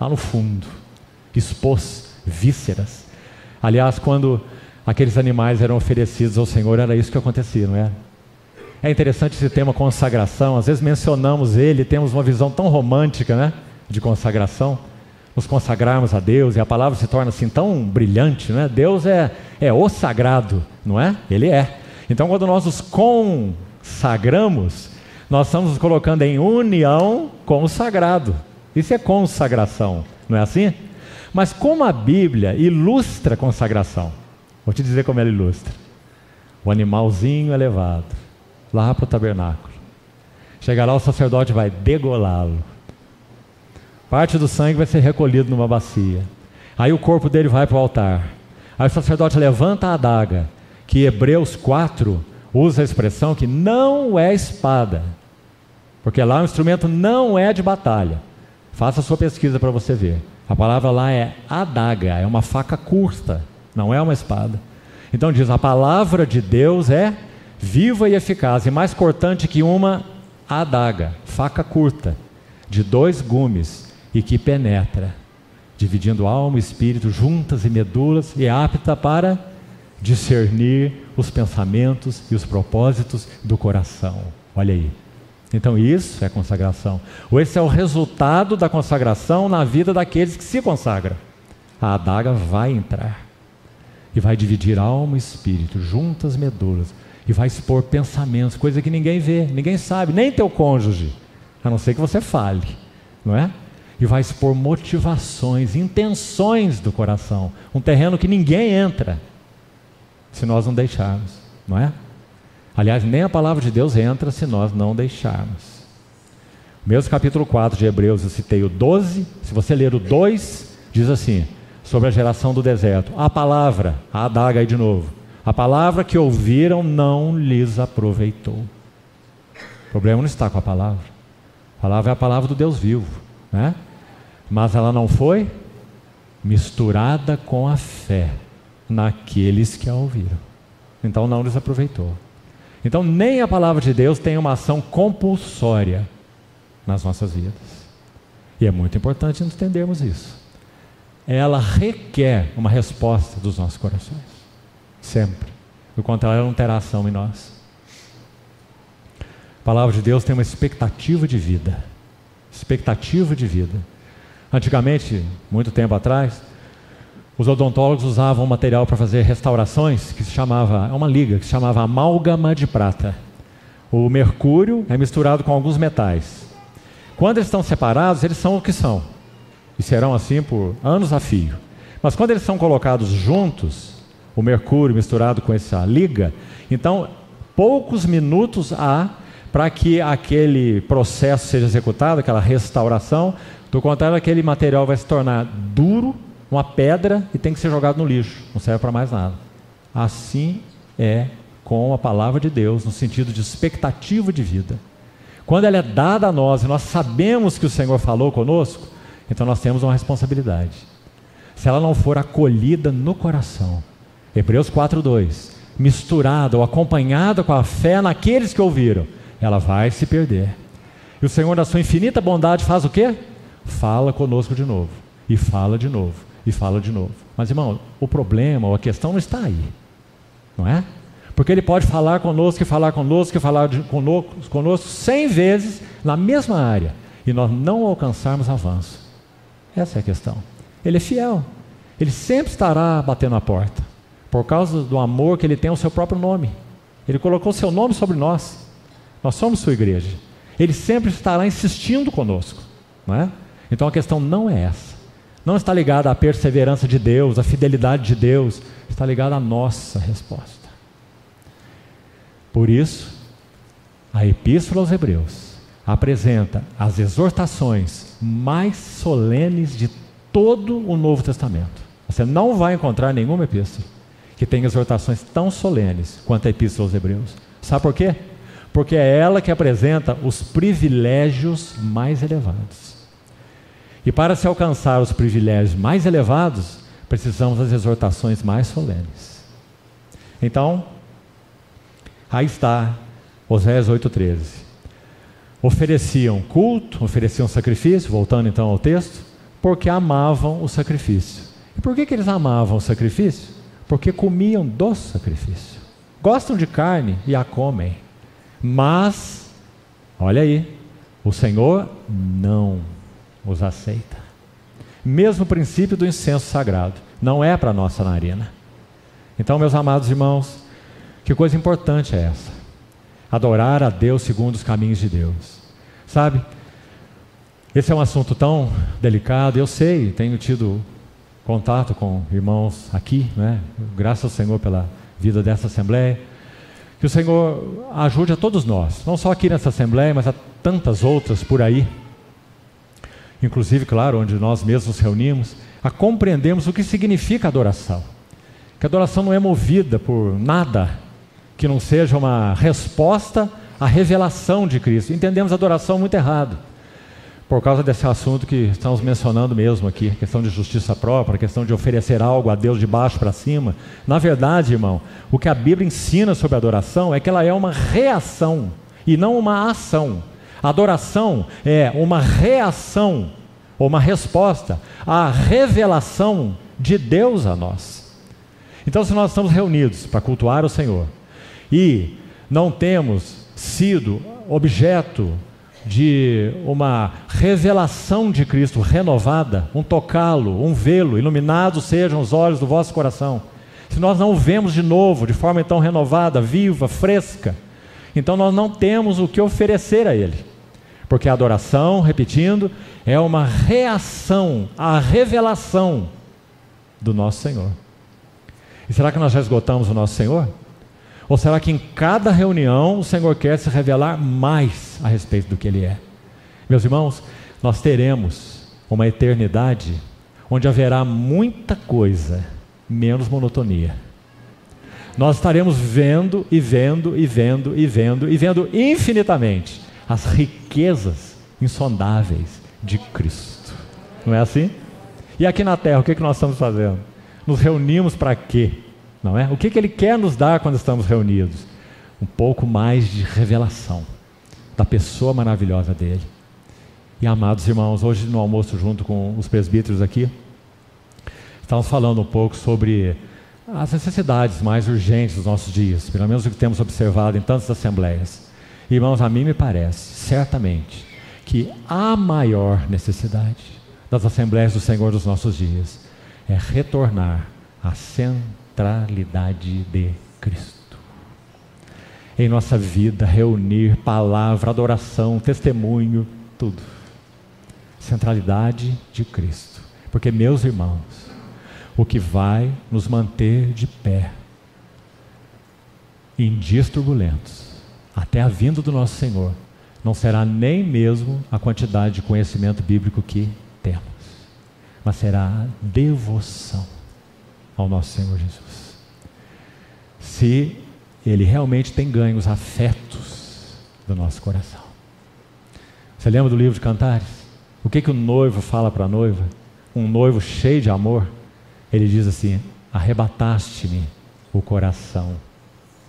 lá no fundo, expôs vísceras. Aliás, quando aqueles animais eram oferecidos ao Senhor, era isso que acontecia, não é? É interessante esse tema consagração. Às vezes mencionamos ele, temos uma visão tão romântica, né, de consagração. Nos consagrarmos a Deus e a palavra se torna assim tão brilhante, né? Deus é é o sagrado, não é? Ele é. Então, quando nós nos consagramos, nós estamos nos colocando em união com o sagrado. Isso é consagração, não é assim? Mas como a Bíblia ilustra a consagração? Vou te dizer como ela ilustra. O animalzinho elevado lá para o tabernáculo. Chega lá, o sacerdote vai degolá-lo. Parte do sangue vai ser recolhido numa bacia. Aí o corpo dele vai para o altar. Aí o sacerdote levanta a adaga, que Hebreus 4 usa a expressão que não é espada. Porque lá o instrumento não é de batalha. Faça a sua pesquisa para você ver. A palavra lá é adaga, é uma faca curta, não é uma espada. Então diz: a palavra de Deus é viva e eficaz, e mais cortante que uma adaga, faca curta, de dois gumes, e que penetra, dividindo alma e espírito, juntas e medulas, e é apta para discernir os pensamentos e os propósitos do coração. Olha aí. Então, isso é consagração. Ou esse é o resultado da consagração na vida daqueles que se consagram. A adaga vai entrar. e vai dividir alma e espírito, juntas medulas, e vai expor pensamentos, coisa que ninguém vê, ninguém sabe, nem teu cônjuge, a não ser que você fale, não é? E vai expor motivações, intenções do coração, um terreno que ninguém entra, se nós não deixarmos, não é? Aliás, nem a palavra de Deus entra se nós não deixarmos. Mesmo capítulo 4 de Hebreus, eu citei o 12, se você ler o 2, diz assim: sobre a geração do deserto. A palavra, a adaga aí de novo. A palavra que ouviram não lhes aproveitou. O problema não está com a palavra. A palavra é a palavra do Deus vivo, né? Mas ela não foi misturada com a fé naqueles que a ouviram. Então não lhes aproveitou. Então nem a palavra de Deus tem uma ação compulsória nas nossas vidas. E é muito importante entendermos isso ela requer uma resposta dos nossos corações. Sempre. Do contrário, ela não terá ação em nós. A palavra de Deus tem uma expectativa de vida. Expectativa de vida. Antigamente, muito tempo atrás, os odontólogos usavam material para fazer restaurações que se chamava, é uma liga que se chamava amálgama de prata. O mercúrio é misturado com alguns metais. Quando eles estão separados, eles são o que são e serão assim por anos a fio. Mas quando eles são colocados juntos, o mercúrio misturado com essa liga, então poucos minutos há para que aquele processo seja executado, aquela restauração. Do contrário, aquele material vai se tornar duro, uma pedra e tem que ser jogado no lixo, não serve para mais nada. Assim é com a palavra de Deus, no sentido de expectativa de vida. Quando ela é dada a nós e nós sabemos que o Senhor falou conosco, então nós temos uma responsabilidade. Se ela não for acolhida no coração, Hebreus 4:2, misturada ou acompanhada com a fé naqueles que ouviram, ela vai se perder. E o Senhor, na sua infinita bondade, faz o quê? Fala conosco de novo, e fala de novo, e fala de novo. Mas, irmão, o problema ou a questão não está aí, não é? Porque ele pode falar conosco, e falar conosco, e falar de, conosco, conosco cem vezes na mesma área, e nós não alcançarmos avanço. Essa é a questão. Ele é fiel. Ele sempre estará batendo a porta, por causa do amor que ele tem ao seu próprio nome. Ele colocou seu nome sobre nós. Nós somos sua igreja. Ele sempre estará insistindo conosco. Não é? Então a questão não é essa. Não está ligada à perseverança de Deus, à fidelidade de Deus. Está ligada à nossa resposta. Por isso, a Epístola aos Hebreus apresenta as exortações mais solenes de todo o Novo Testamento. Você não vai encontrar nenhuma epístola que tenha exortações tão solenes quanto a epístola aos Hebreus. Sabe por quê? Porque é ela que apresenta os privilégios mais elevados. E para se alcançar os privilégios mais elevados, precisamos das exortações mais solenes. Então, aí está Oséias 8,13 ofereciam culto, ofereciam sacrifício, voltando então ao texto, porque amavam o sacrifício. E por que, que eles amavam o sacrifício? Porque comiam do sacrifício. Gostam de carne e a comem. Mas, olha aí, o Senhor não os aceita. Mesmo princípio do incenso sagrado, não é para nossa narina. Então, meus amados irmãos, que coisa importante é essa? adorar a Deus segundo os caminhos de Deus. Sabe? Esse é um assunto tão delicado, eu sei, tenho tido contato com irmãos aqui, né? graças ao Senhor pela vida dessa Assembleia. Que o Senhor ajude a todos nós, não só aqui nessa Assembleia, mas a tantas outras por aí, inclusive, claro, onde nós mesmos nos reunimos, a compreendermos o que significa adoração. Que a adoração não é movida por nada que não seja uma resposta à revelação de Cristo. Entendemos a adoração muito errado. Por causa desse assunto que estamos mencionando mesmo aqui, questão de justiça própria, questão de oferecer algo a Deus de baixo para cima. Na verdade, irmão, o que a Bíblia ensina sobre a adoração é que ela é uma reação e não uma ação. Adoração é uma reação uma resposta à revelação de Deus a nós. Então, se nós estamos reunidos para cultuar o Senhor, e não temos sido objeto de uma revelação de Cristo renovada, um tocá-lo, um vê-lo, iluminados sejam os olhos do vosso coração. se nós não o vemos de novo, de forma então renovada, viva, fresca, então nós não temos o que oferecer a Ele. Porque a adoração, repetindo, é uma reação à revelação do nosso Senhor. E será que nós já esgotamos o nosso Senhor? Ou será que em cada reunião o Senhor quer se revelar mais a respeito do que Ele é? Meus irmãos, nós teremos uma eternidade onde haverá muita coisa, menos monotonia. Nós estaremos vendo e vendo e vendo e vendo e vendo infinitamente as riquezas insondáveis de Cristo. Não é assim? E aqui na terra, o que, que nós estamos fazendo? Nos reunimos para quê? Não é? O que, que Ele quer nos dar quando estamos reunidos? Um pouco mais de revelação da pessoa maravilhosa dele. E amados irmãos, hoje no almoço junto com os presbíteros aqui, estamos falando um pouco sobre as necessidades mais urgentes dos nossos dias, pelo menos o que temos observado em tantas assembleias. Irmãos, a mim me parece, certamente, que a maior necessidade das assembleias do Senhor dos nossos dias é retornar à centralidade de Cristo. Em nossa vida, reunir palavra, adoração, testemunho, tudo centralidade de Cristo. Porque, meus irmãos, o que vai nos manter de pé em dias turbulentos, até a vinda do nosso Senhor, não será nem mesmo a quantidade de conhecimento bíblico que temos, mas será a devoção ao nosso Senhor Jesus. Se Ele realmente tem ganho os afetos do nosso coração. Você lembra do livro de Cantares? O que, que o noivo fala para a noiva? Um noivo cheio de amor. Ele diz assim: arrebataste-me o coração.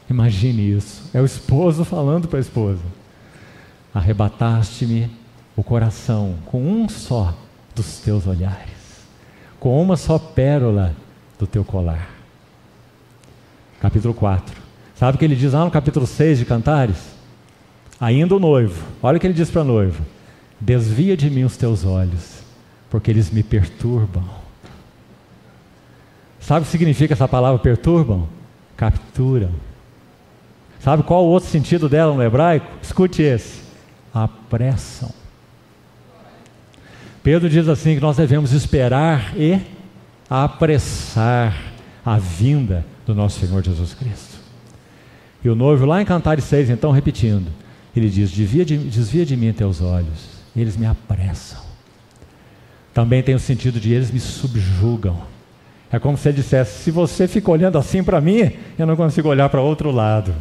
Imagine isso. É o esposo falando para a esposa. Arrebataste-me o coração com um só dos teus olhares, com uma só pérola do teu colar. Capítulo 4. Sabe o que ele diz lá no capítulo 6 de Cantares? Ainda o noivo. Olha o que ele diz para a noiva Desvia de mim os teus olhos, porque eles me perturbam. Sabe o que significa essa palavra perturbam? Capturam. Sabe qual o outro sentido dela no hebraico? Escute esse: apressam. Pedro diz assim que nós devemos esperar e apressar a vinda do nosso Senhor Jesus Cristo. E o noivo, lá em Cantares 6, então, repetindo, ele diz: desvia de, desvia de mim teus olhos eles me apressam. Também tem o sentido de eles me subjugam. É como se ele dissesse: se você fica olhando assim para mim, eu não consigo olhar para outro lado.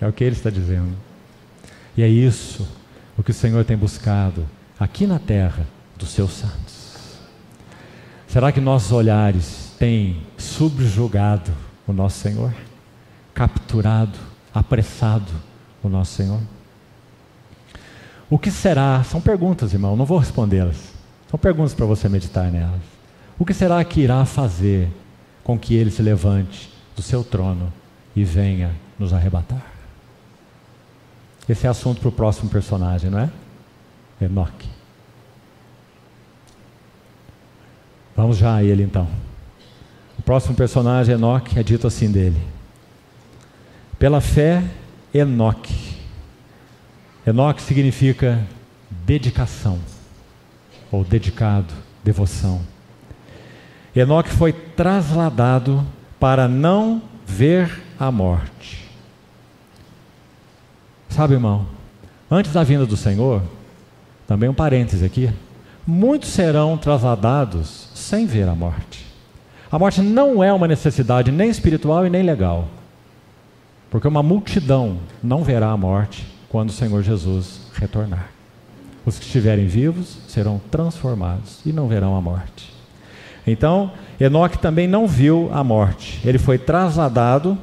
É o que ele está dizendo. E é isso o que o Senhor tem buscado aqui na terra dos seus santos. Será que nossos olhares têm subjugado o nosso Senhor? Capturado, apressado o nosso Senhor? O que será? São perguntas, irmão, não vou respondê-las. São perguntas para você meditar nelas. O que será que irá fazer com que ele se levante do seu trono e venha nos arrebatar? Esse é assunto para o próximo personagem, não é? Enoque. Vamos já a ele então. O próximo personagem, Enoque, é dito assim dele: Pela fé, Enoque Enoque significa dedicação, ou dedicado, devoção. Enoque foi trasladado para não ver a morte. Sabe, irmão, antes da vinda do Senhor, também um parêntese aqui, muitos serão trasladados sem ver a morte. A morte não é uma necessidade nem espiritual e nem legal, porque uma multidão não verá a morte quando o Senhor Jesus retornar. Os que estiverem vivos serão transformados e não verão a morte. Então, Enoque também não viu a morte. Ele foi trasladado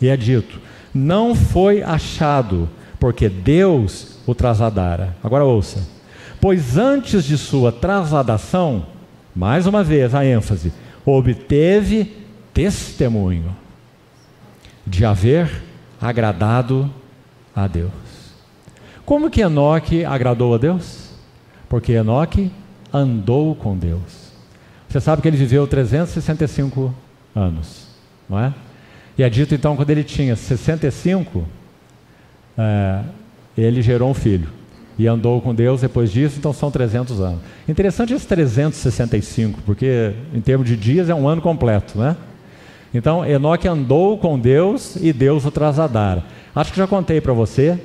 e é dito: não foi achado, porque Deus o trasladara. Agora ouça. Pois antes de sua trasladação, mais uma vez a ênfase, obteve testemunho de haver agradado a Deus. Como que Enoque agradou a Deus? Porque Enoque andou com Deus. Você sabe que ele viveu 365 anos. não é? E é dito então, quando ele tinha 65, é, ele gerou um filho. E andou com Deus depois disso, então são 300 anos. Interessante esse 365, porque em termos de dias é um ano completo, né? Então, Enoque andou com Deus e Deus o trasadara. Acho que já contei para você,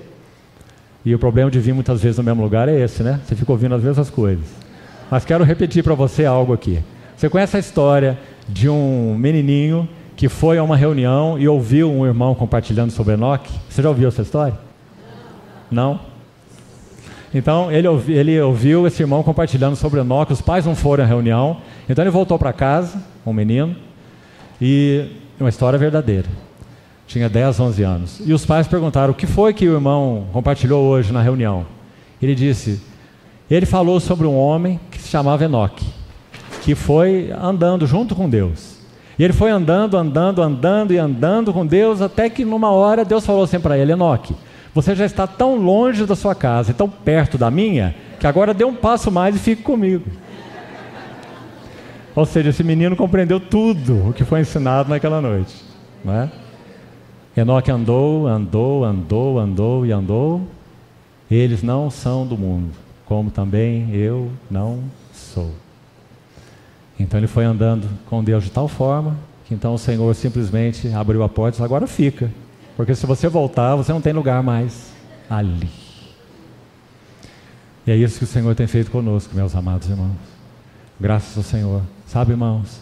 e o problema de vir muitas vezes no mesmo lugar é esse, né? Você fica ouvindo as mesmas coisas. Mas quero repetir para você algo aqui. Você conhece a história de um menininho que foi a uma reunião e ouviu um irmão compartilhando sobre Enoque? Você já ouviu essa história? Não? Então ele, ouvi, ele ouviu esse irmão compartilhando sobre Enoque, os pais não foram à reunião, então ele voltou para casa, um menino, e uma história verdadeira. Tinha 10, 11 anos. E os pais perguntaram: o que foi que o irmão compartilhou hoje na reunião? Ele disse: ele falou sobre um homem que se chamava Enoque, que foi andando junto com Deus. E ele foi andando, andando, andando e andando com Deus, até que numa hora Deus falou assim para ele: Enoque, você já está tão longe da sua casa e tão perto da minha, que agora dê um passo mais e fique comigo. Ou seja, esse menino compreendeu tudo o que foi ensinado naquela noite. Não é? Enoque andou, andou, andou, andou e andou. Eles não são do mundo, como também eu não sou. Então ele foi andando com Deus de tal forma que então o Senhor simplesmente abriu a porta e disse: agora fica, porque se você voltar, você não tem lugar mais ali. E é isso que o Senhor tem feito conosco, meus amados irmãos. Graças ao Senhor. Sabe, irmãos,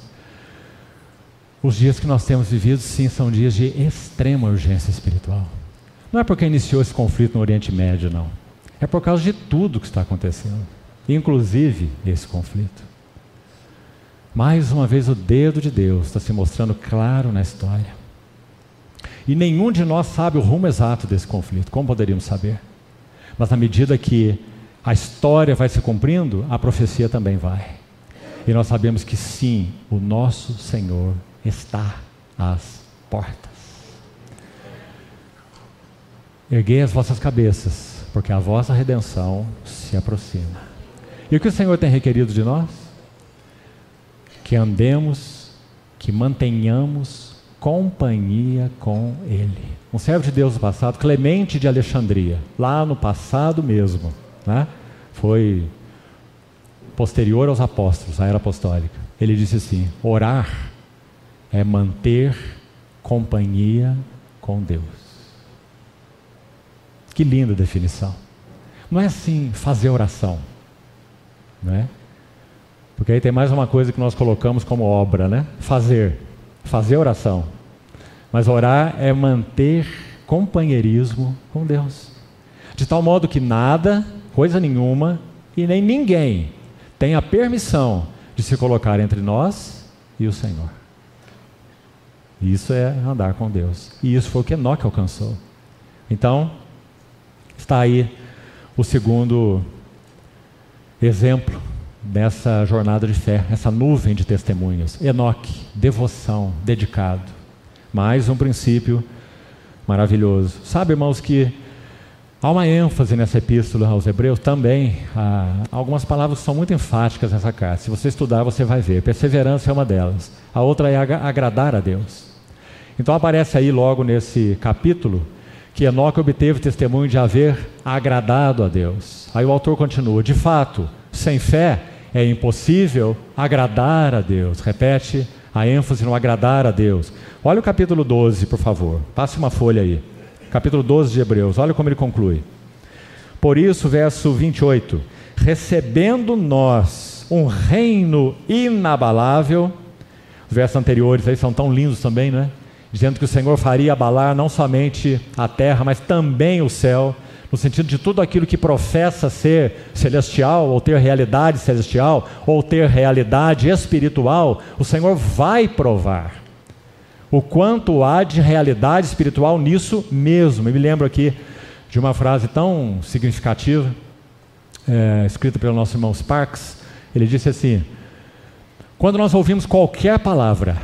os dias que nós temos vivido, sim, são dias de extrema urgência espiritual. Não é porque iniciou esse conflito no Oriente Médio, não. É por causa de tudo que está acontecendo, inclusive esse conflito. Mais uma vez, o dedo de Deus está se mostrando claro na história. E nenhum de nós sabe o rumo exato desse conflito, como poderíamos saber? Mas na medida que a história vai se cumprindo, a profecia também vai. E nós sabemos que sim, o nosso Senhor está às portas. Erguei as vossas cabeças, porque a vossa redenção se aproxima. E o que o Senhor tem requerido de nós? Que andemos, que mantenhamos companhia com Ele. Um servo de Deus do passado, Clemente de Alexandria, lá no passado mesmo, né? foi posterior aos apóstolos, a era apostólica. Ele disse assim: orar é manter companhia com Deus. Que linda definição. Não é assim fazer oração, não é? Porque aí tem mais uma coisa que nós colocamos como obra, né? Fazer, fazer oração. Mas orar é manter companheirismo com Deus. De tal modo que nada, coisa nenhuma e nem ninguém tem a permissão de se colocar entre nós e o Senhor. Isso é andar com Deus. E isso foi o que Enoque alcançou. Então, está aí o segundo exemplo dessa jornada de fé, essa nuvem de testemunhas. Enoque, devoção, dedicado. Mais um princípio maravilhoso. Sabe, irmãos, que há uma ênfase nessa epístola aos Hebreus também. Há algumas palavras são muito enfáticas nessa carta. Se você estudar, você vai ver. Perseverança é uma delas. A outra é agradar a Deus. Então aparece aí logo nesse capítulo que Enoque obteve testemunho de haver agradado a Deus. Aí o autor continua: de fato, sem fé é impossível agradar a Deus. Repete a ênfase no agradar a Deus. Olha o capítulo 12, por favor. Passe uma folha aí. Capítulo 12 de Hebreus. Olha como ele conclui. Por isso, verso 28. Recebendo nós um reino inabalável. Os versos anteriores aí são tão lindos também, não é? dizendo que o Senhor faria abalar não somente a terra, mas também o céu, no sentido de tudo aquilo que professa ser celestial, ou ter realidade celestial, ou ter realidade espiritual, o Senhor vai provar o quanto há de realidade espiritual nisso mesmo. Eu me lembro aqui de uma frase tão significativa, é, escrita pelo nosso irmão Sparks. Ele disse assim: Quando nós ouvimos qualquer palavra,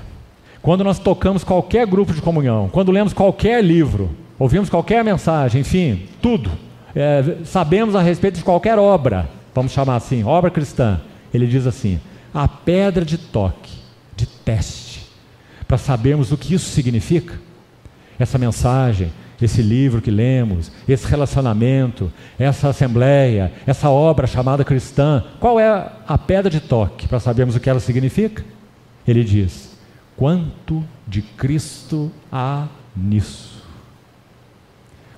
quando nós tocamos qualquer grupo de comunhão, quando lemos qualquer livro, ouvimos qualquer mensagem, enfim, tudo, é, sabemos a respeito de qualquer obra, vamos chamar assim, obra cristã, ele diz assim: a pedra de toque, de teste, para sabermos o que isso significa? Essa mensagem, esse livro que lemos, esse relacionamento, essa assembleia, essa obra chamada cristã, qual é a pedra de toque para sabermos o que ela significa? Ele diz: quanto de Cristo há nisso?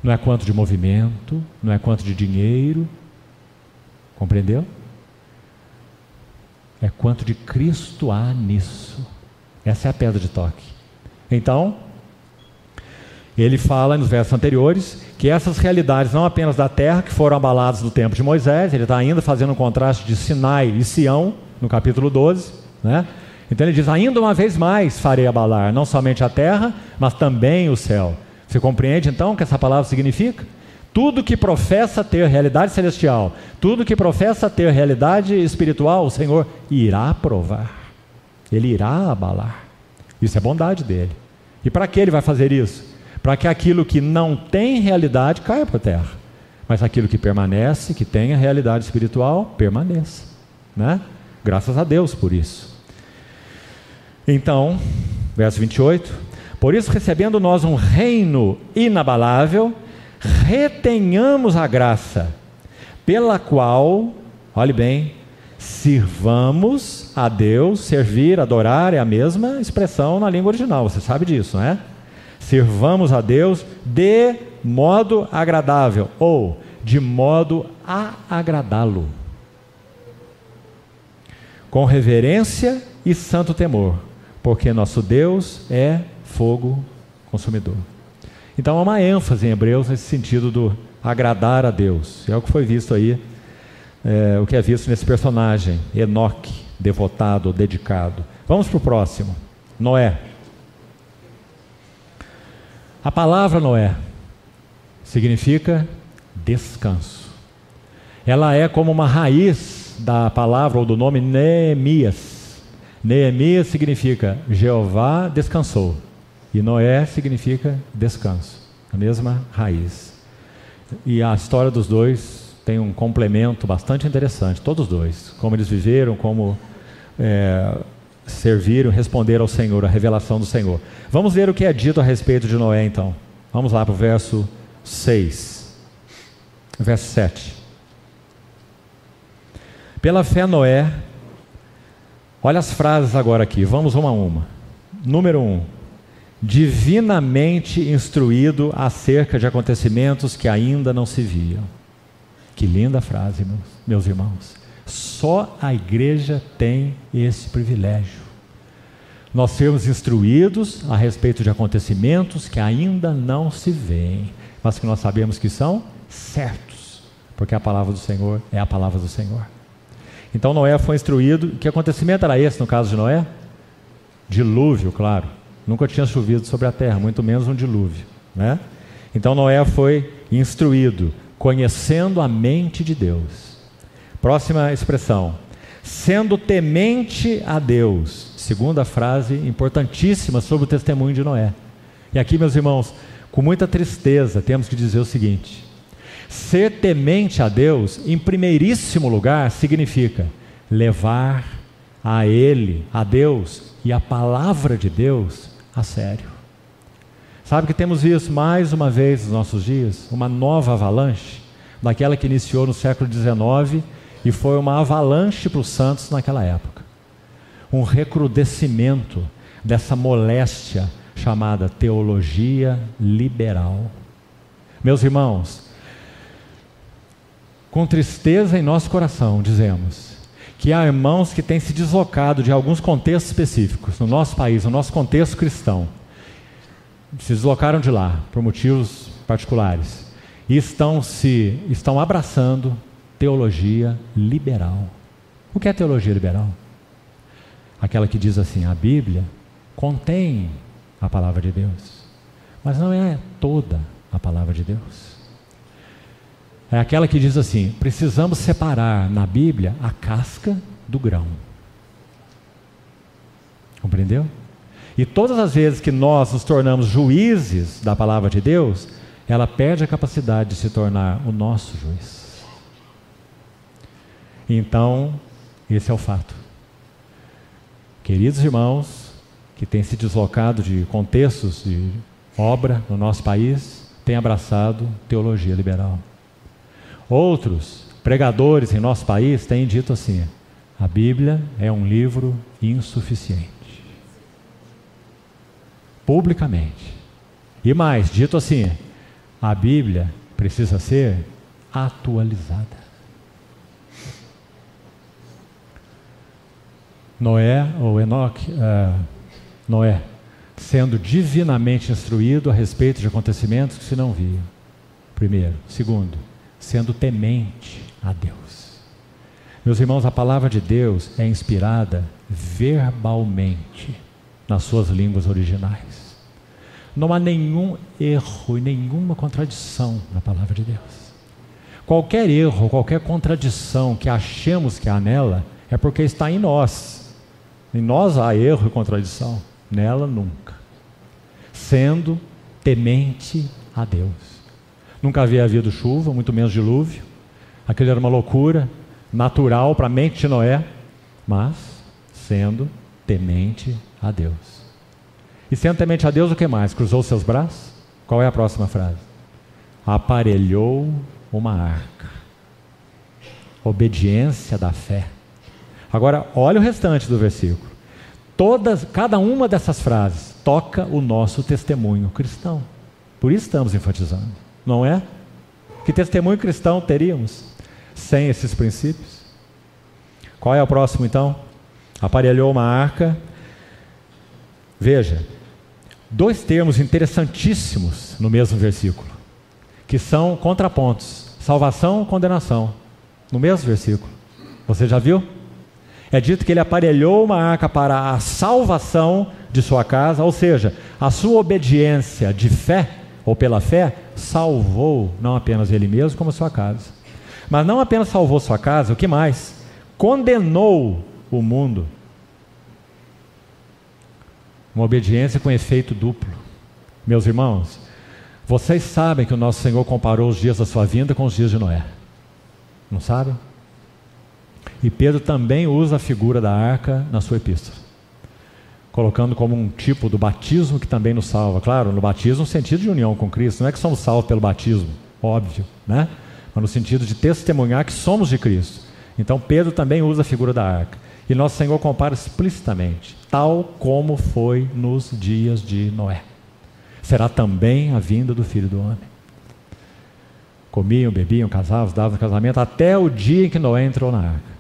Não é quanto de movimento, não é quanto de dinheiro, compreendeu? É quanto de Cristo há nisso. Essa é a pedra de toque. Então, ele fala nos versos anteriores que essas realidades, não apenas da terra, que foram abaladas no tempo de Moisés, ele está ainda fazendo um contraste de Sinai e Sião, no capítulo 12, né? Então ele diz: ainda uma vez mais farei abalar, não somente a terra, mas também o céu. Você compreende então o que essa palavra significa? Tudo que professa ter realidade celestial, tudo que professa ter realidade espiritual, o Senhor irá provar, Ele irá abalar. Isso é bondade dele. E para que ele vai fazer isso? Para que aquilo que não tem realidade caia a terra, mas aquilo que permanece, que tem a realidade espiritual, permaneça. Né? Graças a Deus por isso. Então, verso 28. Por isso, recebendo nós um reino inabalável, retenhamos a graça, pela qual, olhe bem, sirvamos a Deus, servir, adorar é a mesma expressão na língua original, você sabe disso, não é? Sirvamos a Deus de modo agradável ou de modo a agradá-lo, com reverência e santo temor, porque nosso Deus é fogo consumidor. Então há uma ênfase em Hebreus nesse sentido do agradar a Deus. É o que foi visto aí, é, o que é visto nesse personagem, Enoque, devotado, dedicado. Vamos para o próximo, Noé. A palavra Noé significa descanso. Ela é como uma raiz da palavra ou do nome Neemias. Neemias significa Jeová descansou. E Noé significa descanso, a mesma raiz. E a história dos dois tem um complemento bastante interessante, todos dois. Como eles viveram, como é, serviram, responderam ao Senhor, a revelação do Senhor. Vamos ver o que é dito a respeito de Noé, então. Vamos lá para o verso 6. Verso 7. Pela fé, Noé. Olha as frases agora aqui, vamos uma a uma. Número 1. Um, divinamente instruído acerca de acontecimentos que ainda não se viam. Que linda frase, meus, meus irmãos. Só a igreja tem esse privilégio. Nós sermos instruídos a respeito de acontecimentos que ainda não se veem, mas que nós sabemos que são certos, porque a palavra do Senhor é a palavra do Senhor. Então Noé foi instruído. Que acontecimento era esse no caso de Noé? Dilúvio, claro Nunca tinha chovido sobre a terra, muito menos um dilúvio. Né? Então Noé foi instruído, conhecendo a mente de Deus. Próxima expressão. Sendo temente a Deus. Segunda frase importantíssima sobre o testemunho de Noé. E aqui, meus irmãos, com muita tristeza, temos que dizer o seguinte: ser temente a Deus, em primeiríssimo lugar, significa levar a Ele, a Deus e a palavra de Deus a sério. Sabe que temos visto mais uma vez nos nossos dias uma nova avalanche, daquela que iniciou no século XIX e foi uma avalanche para os santos naquela época. Um recrudescimento dessa moléstia chamada teologia liberal. Meus irmãos, com tristeza em nosso coração, dizemos que há irmãos que têm se deslocado de alguns contextos específicos, no nosso país, no nosso contexto cristão, se deslocaram de lá por motivos particulares e estão se estão abraçando teologia liberal. O que é teologia liberal? Aquela que diz assim: a Bíblia contém a palavra de Deus, mas não é toda a palavra de Deus. É aquela que diz assim: precisamos separar na Bíblia a casca do grão. Compreendeu? E todas as vezes que nós nos tornamos juízes da palavra de Deus, ela perde a capacidade de se tornar o nosso juiz. Então, esse é o fato. Queridos irmãos, que tem se deslocado de contextos de obra no nosso país, tem abraçado teologia liberal. Outros pregadores em nosso país têm dito assim: a Bíblia é um livro insuficiente. Publicamente. E mais, dito assim, a Bíblia precisa ser atualizada. Noé, ou Enoque, uh, Noé, sendo divinamente instruído a respeito de acontecimentos que se não viam. Primeiro. Segundo, sendo temente a Deus. Meus irmãos, a palavra de Deus é inspirada verbalmente nas suas línguas originais. Não há nenhum erro e nenhuma contradição na palavra de Deus. Qualquer erro, qualquer contradição que achemos que há nela, é porque está em nós. Em nós há erro e contradição, nela nunca. Sendo temente a Deus. Nunca havia havido chuva, muito menos dilúvio. Aquilo era uma loucura natural para a mente de Noé, mas sendo temente a Deus. E sendo temente a Deus, o que mais? Cruzou seus braços? Qual é a próxima frase? Aparelhou uma arca. Obediência da fé. Agora, olha o restante do versículo. Todas, cada uma dessas frases toca o nosso testemunho cristão. Por isso estamos enfatizando, não é? Que testemunho cristão teríamos sem esses princípios? Qual é o próximo então? Aparelhou uma arca. Veja, dois termos interessantíssimos no mesmo versículo, que são contrapontos: salvação condenação, no mesmo versículo. Você já viu? É dito que ele aparelhou uma arca para a salvação de sua casa, ou seja, a sua obediência de fé, ou pela fé, salvou não apenas ele mesmo, como sua casa. Mas não apenas salvou sua casa, o que mais? Condenou o mundo uma obediência com efeito duplo. Meus irmãos, vocês sabem que o nosso Senhor comparou os dias da sua vinda com os dias de Noé. Não sabem? E Pedro também usa a figura da arca na sua epístola, colocando como um tipo do batismo que também nos salva. Claro, no batismo, no sentido de união com Cristo. Não é que somos salvos pelo batismo, óbvio, né? Mas no sentido de testemunhar que somos de Cristo. Então Pedro também usa a figura da arca. E nosso Senhor compara explicitamente, tal como foi nos dias de Noé. Será também a vinda do Filho do Homem. Comiam, bebiam, casavam, davam casamento, até o dia em que Noé entrou na arca.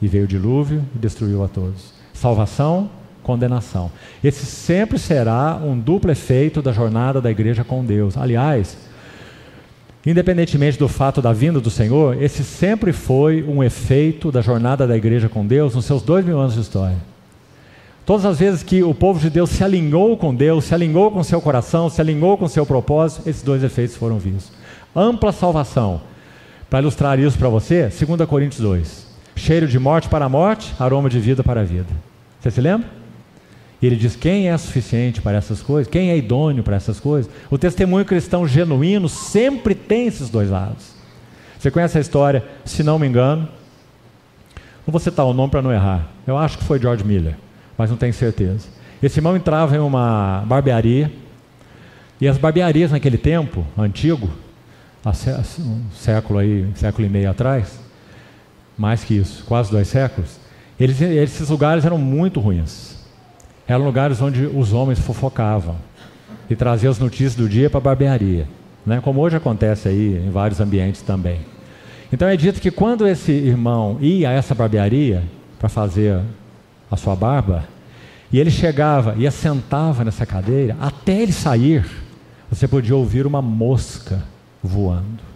E veio o dilúvio e destruiu a todos. Salvação, condenação. Esse sempre será um duplo efeito da jornada da igreja com Deus. Aliás, Independentemente do fato da vinda do Senhor, esse sempre foi um efeito da jornada da igreja com Deus nos seus dois mil anos de história. Todas as vezes que o povo de Deus se alinhou com Deus, se alinhou com seu coração, se alinhou com seu propósito, esses dois efeitos foram vistos. Ampla salvação. Para ilustrar isso para você, 2 Coríntios 2. Cheiro de morte para a morte, aroma de vida para a vida. Você se lembra? E ele diz: quem é suficiente para essas coisas? Quem é idôneo para essas coisas? O testemunho cristão genuíno sempre tem esses dois lados. Você conhece a história, se não me engano? Não vou citar o nome para não errar. Eu acho que foi George Miller, mas não tenho certeza. Esse irmão entrava em uma barbearia, e as barbearias naquele tempo, antigo, um século aí, um século e meio atrás, mais que isso, quase dois séculos, eles, esses lugares eram muito ruins. Eram lugares onde os homens fofocavam e traziam as notícias do dia para a barbearia, né? como hoje acontece aí em vários ambientes também. Então é dito que quando esse irmão ia a essa barbearia para fazer a sua barba, e ele chegava e assentava nessa cadeira, até ele sair, você podia ouvir uma mosca voando.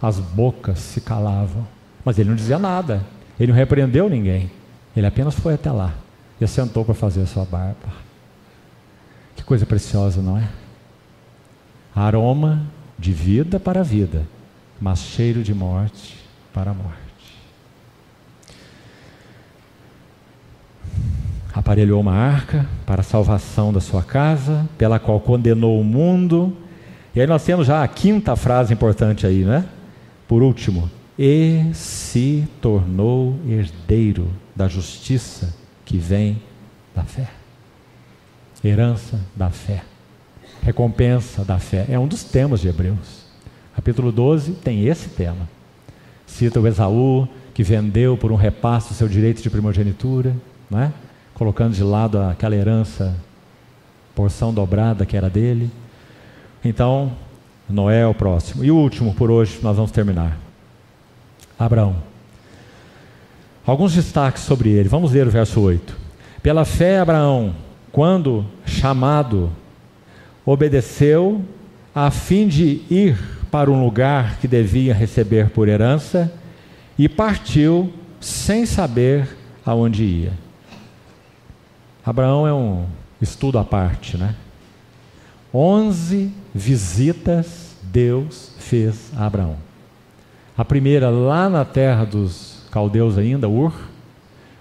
As bocas se calavam, mas ele não dizia nada, ele não repreendeu ninguém, ele apenas foi até lá e assentou para fazer a sua barba. Que coisa preciosa, não é? Aroma de vida para a vida, mas cheiro de morte para a morte. Aparelhou uma arca para a salvação da sua casa, pela qual condenou o mundo. E aí nós temos já a quinta frase importante aí, né? Por último, e se tornou herdeiro da justiça que vem da fé. Herança da fé. Recompensa da fé. É um dos temas de Hebreus. Capítulo 12 tem esse tema. Cita o Esaú, que vendeu por um repasto seu direito de primogenitura, não é? colocando de lado aquela herança, porção dobrada que era dele. Então, Noé é o próximo. E o último, por hoje, nós vamos terminar. Abraão. Alguns destaques sobre ele. Vamos ler o verso 8. Pela fé, Abraão, quando chamado, obedeceu a fim de ir para um lugar que devia receber por herança e partiu sem saber aonde ia. Abraão é um estudo à parte, né? Onze visitas Deus fez a Abraão. A primeira lá na terra dos caldeus ainda, Ur,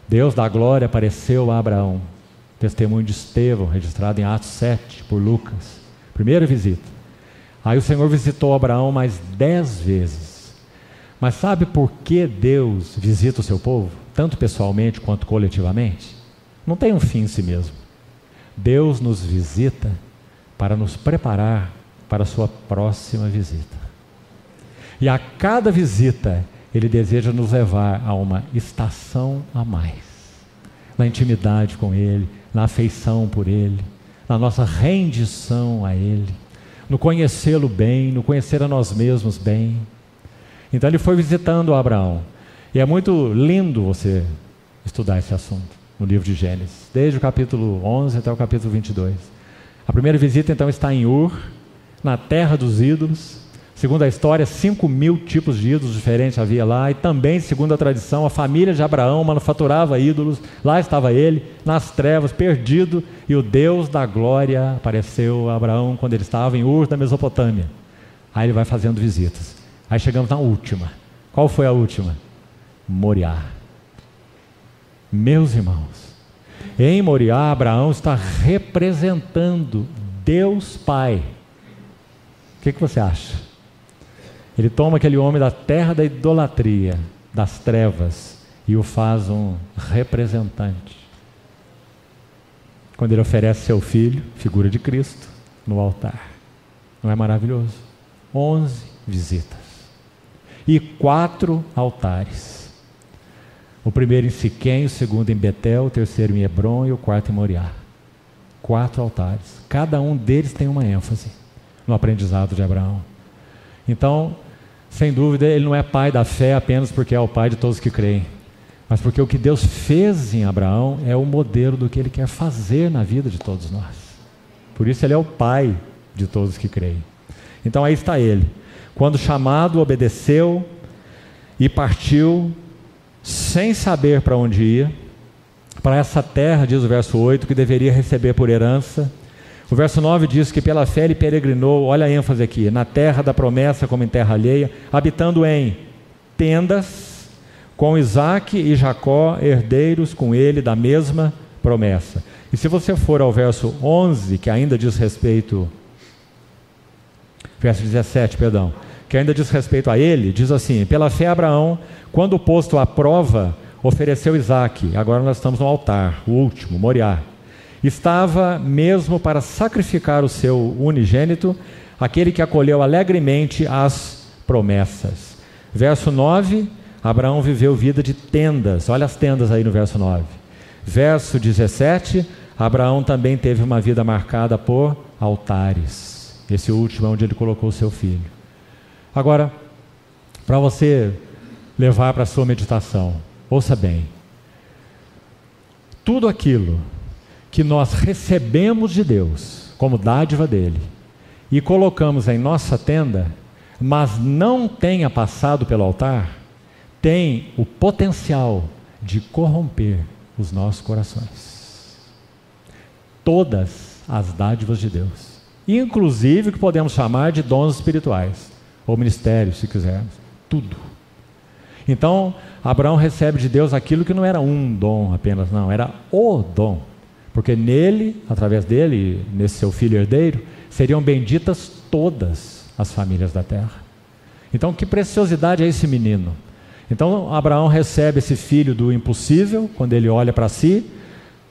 Deus da glória apareceu a Abraão. Testemunho de Estevão, registrado em Atos 7 por Lucas. Primeira visita. Aí o Senhor visitou Abraão mais dez vezes. Mas sabe por que Deus visita o seu povo, tanto pessoalmente quanto coletivamente? Não tem um fim em si mesmo. Deus nos visita para nos preparar para a sua próxima visita. E a cada visita, Ele deseja nos levar a uma estação a mais na intimidade com Ele, na afeição por Ele, na nossa rendição a Ele, no conhecê-lo bem, no conhecer a nós mesmos bem. Então ele foi visitando Abraão. E é muito lindo você estudar esse assunto no livro de Gênesis, desde o capítulo 11 até o capítulo 22. A primeira visita então está em Ur, na terra dos ídolos. Segundo a história, 5 mil tipos de ídolos diferentes havia lá, e também, segundo a tradição, a família de Abraão manufaturava ídolos. Lá estava ele, nas trevas, perdido, e o Deus da glória apareceu a Abraão quando ele estava em Ur, da Mesopotâmia. Aí ele vai fazendo visitas. Aí chegamos na última. Qual foi a última? Moriá. Meus irmãos, em Moriá, Abraão está representando Deus Pai. O que, que você acha? Ele toma aquele homem da terra da idolatria, das trevas, e o faz um representante. Quando ele oferece seu filho, figura de Cristo, no altar. Não é maravilhoso? Onze visitas. E quatro altares. O primeiro em Siquém, o segundo em Betel, o terceiro em Hebron e o quarto em Moriá. Quatro altares. Cada um deles tem uma ênfase no aprendizado de Abraão. Então, sem dúvida, ele não é pai da fé apenas porque é o pai de todos que creem, mas porque o que Deus fez em Abraão é o modelo do que ele quer fazer na vida de todos nós. Por isso, ele é o pai de todos que creem. Então, aí está ele. Quando chamado, obedeceu e partiu sem saber para onde ia, para essa terra, diz o verso 8, que deveria receber por herança o verso 9 diz que pela fé ele peregrinou, olha a ênfase aqui, na terra da promessa como em terra alheia, habitando em tendas com Isaac e Jacó, herdeiros com ele da mesma promessa. E se você for ao verso 11, que ainda diz respeito, verso 17, perdão, que ainda diz respeito a ele, diz assim: pela fé Abraão, quando posto à prova, ofereceu Isaac. Agora nós estamos no altar, o último, Moriá estava mesmo para sacrificar o seu unigênito, aquele que acolheu alegremente as promessas. Verso 9: Abraão viveu vida de tendas, olha as tendas aí no verso 9. Verso 17: Abraão também teve uma vida marcada por altares. Esse último é onde ele colocou o seu filho. Agora, para você levar para a sua meditação, ouça bem. Tudo aquilo que nós recebemos de Deus como dádiva dele e colocamos em nossa tenda, mas não tenha passado pelo altar, tem o potencial de corromper os nossos corações. Todas as dádivas de Deus, inclusive o que podemos chamar de dons espirituais, ou ministérios, se quisermos, tudo. Então, Abraão recebe de Deus aquilo que não era um dom apenas, não, era o dom porque nele, através dele, nesse seu filho herdeiro, seriam benditas todas as famílias da terra. Então, que preciosidade é esse menino? Então, Abraão recebe esse filho do impossível, quando ele olha para si,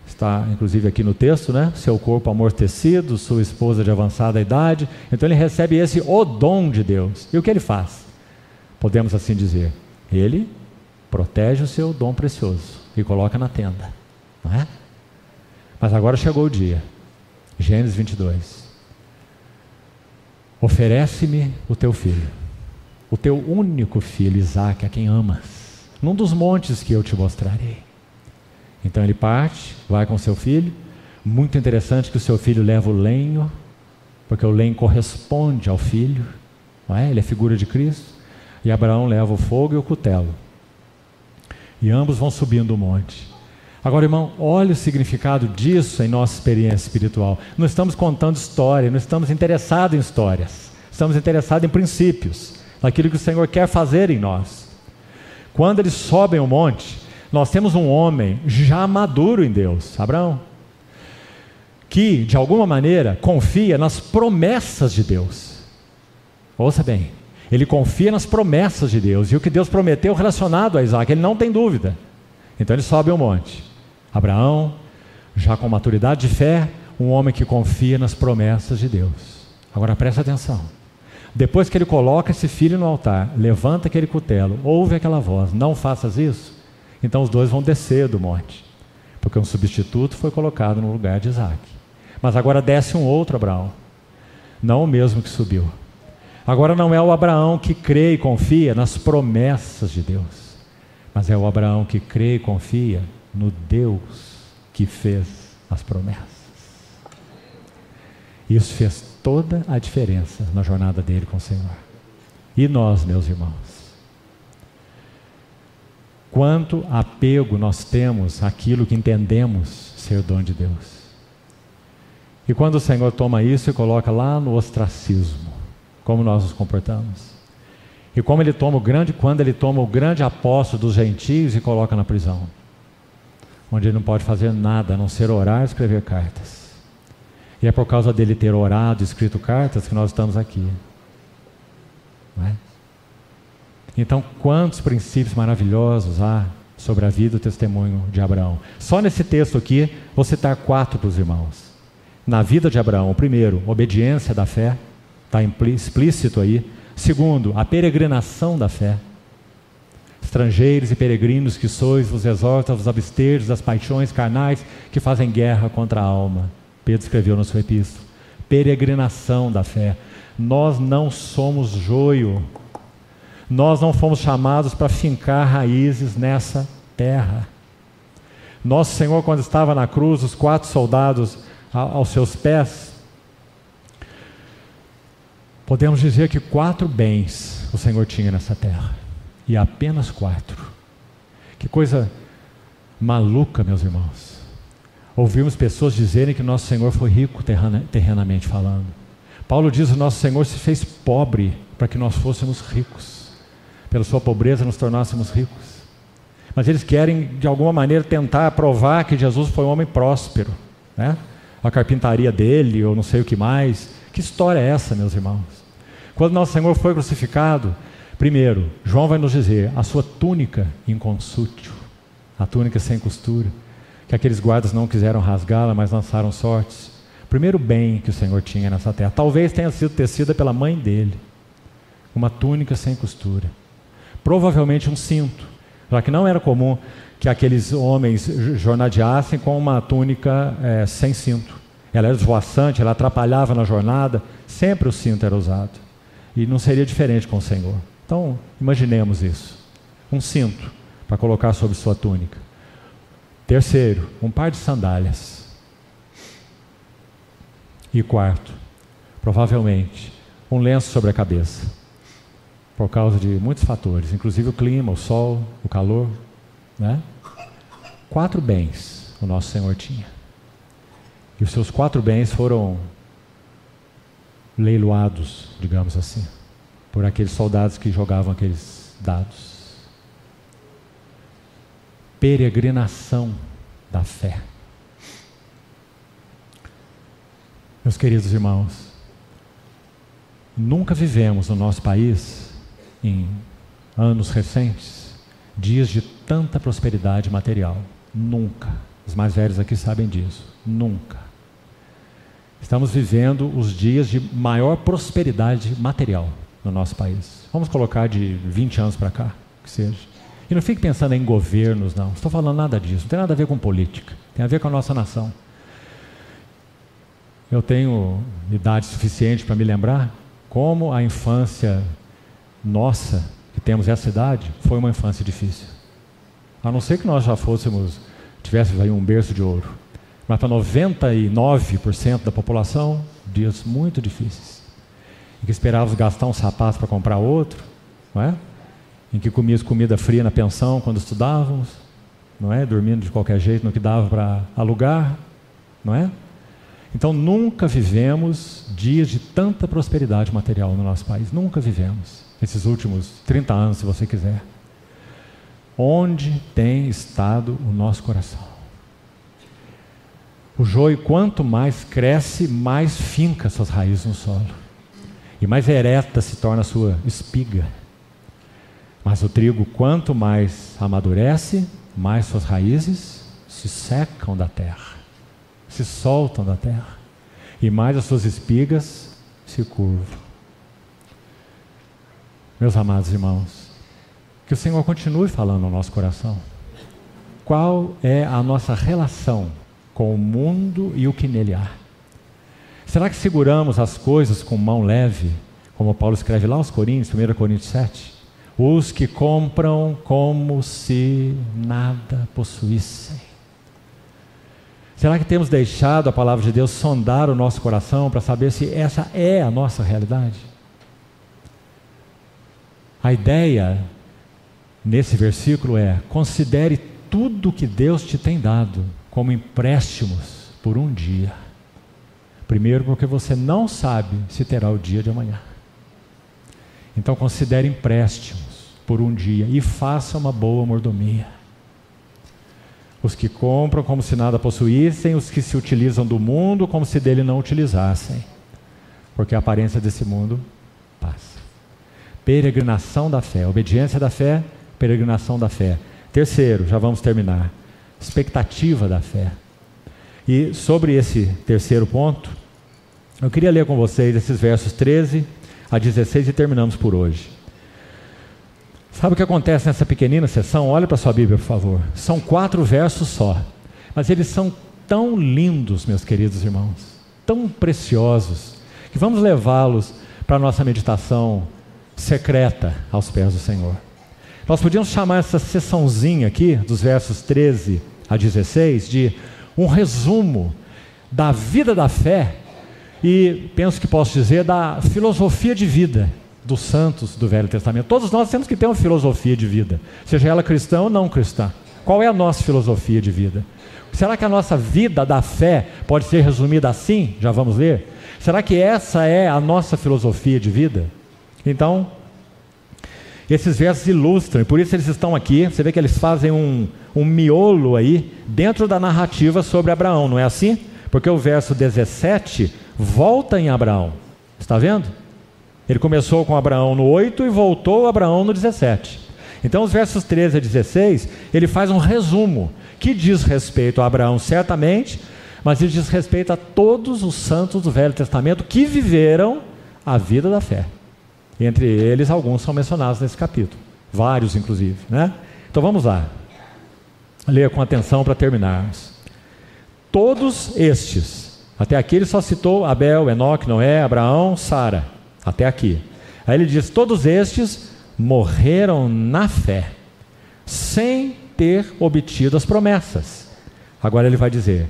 Está inclusive aqui no texto, né? Seu corpo amortecido, sua esposa de avançada idade. Então ele recebe esse o dom de Deus. E o que ele faz? Podemos assim dizer: ele protege o seu dom precioso e coloca na tenda, não é? Mas agora chegou o dia. Gênesis 22. Oferece-me o teu filho, o teu único filho, Isaque, a quem amas, num dos montes que eu te mostrarei. Então ele parte, vai com seu filho. Muito interessante que o seu filho leva o lenho, porque o lenho corresponde ao filho, não é? ele é figura de Cristo. E Abraão leva o fogo e o cutelo. E ambos vão subindo o monte. Agora, irmão, olha o significado disso em nossa experiência espiritual. Não estamos contando história, não estamos interessados em histórias. Estamos interessados em princípios, naquilo que o Senhor quer fazer em nós. Quando eles sobem o monte, nós temos um homem já maduro em Deus, Abraão, que de alguma maneira confia nas promessas de Deus. Ouça bem, ele confia nas promessas de Deus e o que Deus prometeu relacionado a Isaac, ele não tem dúvida. Então ele sobe o um monte. Abraão, já com maturidade de fé, um homem que confia nas promessas de Deus. Agora presta atenção. Depois que ele coloca esse filho no altar, levanta aquele cutelo, ouve aquela voz, não faças isso, então os dois vão descer do monte, porque um substituto foi colocado no lugar de Isaac. Mas agora desce um outro Abraão, não o mesmo que subiu. Agora não é o Abraão que crê e confia nas promessas de Deus, mas é o Abraão que crê e confia no Deus que fez as promessas. Isso fez toda a diferença na jornada dele com o Senhor. E nós, meus irmãos? Quanto apego nós temos àquilo que entendemos ser dom de Deus. E quando o Senhor toma isso e coloca lá no ostracismo, como nós nos comportamos. E como ele toma o grande, quando ele toma o grande apóstolo dos gentios e coloca na prisão, onde ele não pode fazer nada a não ser orar e escrever cartas. E é por causa dele ter orado e escrito cartas que nós estamos aqui. É? Então, quantos princípios maravilhosos há sobre a vida e o testemunho de Abraão? Só nesse texto aqui, vou citar quatro para os irmãos. Na vida de Abraão, o primeiro, obediência da fé, está explícito aí. Segundo, a peregrinação da fé. Estrangeiros e peregrinos que sois, vos exorta a vos abster das paixões carnais que fazem guerra contra a alma. Pedro escreveu na sua epístola. Peregrinação da fé. Nós não somos joio nós não fomos chamados para fincar raízes nessa terra. Nosso Senhor, quando estava na cruz, os quatro soldados aos seus pés, podemos dizer que quatro bens o Senhor tinha nessa terra, e apenas quatro. Que coisa maluca, meus irmãos. Ouvimos pessoas dizerem que nosso Senhor foi rico terrenamente falando. Paulo diz: que nosso Senhor se fez pobre para que nós fôssemos ricos pela sua pobreza, nos tornássemos ricos. Mas eles querem, de alguma maneira, tentar provar que Jesus foi um homem próspero. Né? A carpintaria dele, ou não sei o que mais. Que história é essa, meus irmãos? Quando nosso Senhor foi crucificado, primeiro, João vai nos dizer, a sua túnica inconsútil, a túnica sem costura, que aqueles guardas não quiseram rasgá-la, mas lançaram sortes. Primeiro bem que o Senhor tinha nessa terra, talvez tenha sido tecida pela mãe dele, uma túnica sem costura provavelmente um cinto, já que não era comum que aqueles homens jornadeassem com uma túnica é, sem cinto. Ela era esvoaçante, ela atrapalhava na jornada, sempre o cinto era usado. E não seria diferente com o Senhor. Então, imaginemos isso: um cinto para colocar sobre sua túnica. Terceiro, um par de sandálias. E quarto, provavelmente, um lenço sobre a cabeça por causa de muitos fatores, inclusive o clima, o sol, o calor. Né? Quatro bens o nosso Senhor tinha. E os seus quatro bens foram leiloados, digamos assim, por aqueles soldados que jogavam aqueles dados. Peregrinação da fé. Meus queridos irmãos, nunca vivemos no nosso país em anos recentes dias de tanta prosperidade material. Nunca. Os mais velhos aqui sabem disso. Nunca. Estamos vivendo os dias de maior prosperidade material no nosso país. Vamos colocar de 20 anos para cá, que seja. E não fique pensando em governos, não. Não estou falando nada disso. Não tem nada a ver com política. Tem a ver com a nossa nação. Eu tenho idade suficiente para me lembrar como a infância nossa, que temos essa idade, foi uma infância difícil. A não ser que nós já fôssemos, tivéssemos aí um berço de ouro. Mas para 99% da população, dias muito difíceis. Em que esperávamos gastar um sapato para comprar outro, não é? Em que comíamos comida fria na pensão quando estudávamos, não é? Dormindo de qualquer jeito no que dava para alugar, não é? Então nunca vivemos dias de tanta prosperidade material no nosso país, nunca vivemos. Esses últimos 30 anos, se você quiser. Onde tem estado o nosso coração? O joio, quanto mais cresce, mais finca suas raízes no solo. E mais ereta se torna a sua espiga. Mas o trigo, quanto mais amadurece, mais suas raízes se secam da terra, se soltam da terra. E mais as suas espigas se curvam. Meus amados irmãos, que o Senhor continue falando no nosso coração. Qual é a nossa relação com o mundo e o que nele há? Será que seguramos as coisas com mão leve, como Paulo escreve lá aos Coríntios, 1 Coríntios 7? Os que compram como se nada possuíssem. Será que temos deixado a palavra de Deus sondar o nosso coração para saber se essa é a nossa realidade? A ideia nesse versículo é: considere tudo que Deus te tem dado como empréstimos por um dia. Primeiro, porque você não sabe se terá o dia de amanhã. Então, considere empréstimos por um dia e faça uma boa mordomia. Os que compram como se nada possuíssem, os que se utilizam do mundo como se dele não utilizassem, porque a aparência desse mundo passa. Peregrinação da fé, obediência da fé, peregrinação da fé. Terceiro, já vamos terminar, expectativa da fé. E sobre esse terceiro ponto, eu queria ler com vocês esses versos 13 a 16 e terminamos por hoje. Sabe o que acontece nessa pequenina sessão? Olha para sua Bíblia, por favor. São quatro versos só, mas eles são tão lindos, meus queridos irmãos, tão preciosos, que vamos levá-los para a nossa meditação secreta aos pés do Senhor. Nós podíamos chamar essa sessãozinha aqui, dos versos 13 a 16, de um resumo da vida da fé e penso que posso dizer da filosofia de vida dos santos do Velho Testamento. Todos nós temos que ter uma filosofia de vida, seja ela cristã ou não cristã. Qual é a nossa filosofia de vida? Será que a nossa vida da fé pode ser resumida assim? Já vamos ver? Será que essa é a nossa filosofia de vida? Então, esses versos ilustram, e por isso eles estão aqui. Você vê que eles fazem um, um miolo aí dentro da narrativa sobre Abraão, não é assim? Porque o verso 17 volta em Abraão. Está vendo? Ele começou com Abraão no 8 e voltou Abraão no 17. Então, os versos 13 a 16, ele faz um resumo que diz respeito a Abraão, certamente, mas ele diz respeito a todos os santos do Velho Testamento que viveram a vida da fé. Entre eles, alguns são mencionados nesse capítulo, vários, inclusive. Né? Então, vamos lá. Leia com atenção para terminarmos. Todos estes, até aqui ele só citou Abel, Enoque, Noé, Abraão, Sara. Até aqui. Aí ele diz: Todos estes morreram na fé, sem ter obtido as promessas. Agora ele vai dizer: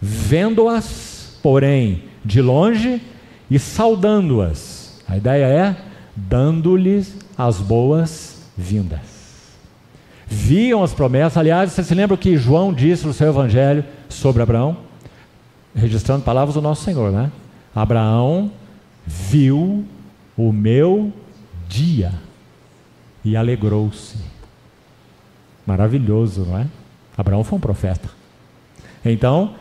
Vendo-as, porém, de longe e saudando-as. A ideia é dando-lhes as boas-vindas. Viam as promessas. Aliás, você se lembra o que João disse no seu evangelho sobre Abraão? Registrando palavras do nosso Senhor, né? Abraão viu o meu dia e alegrou-se. Maravilhoso, não é? Abraão foi um profeta. Então,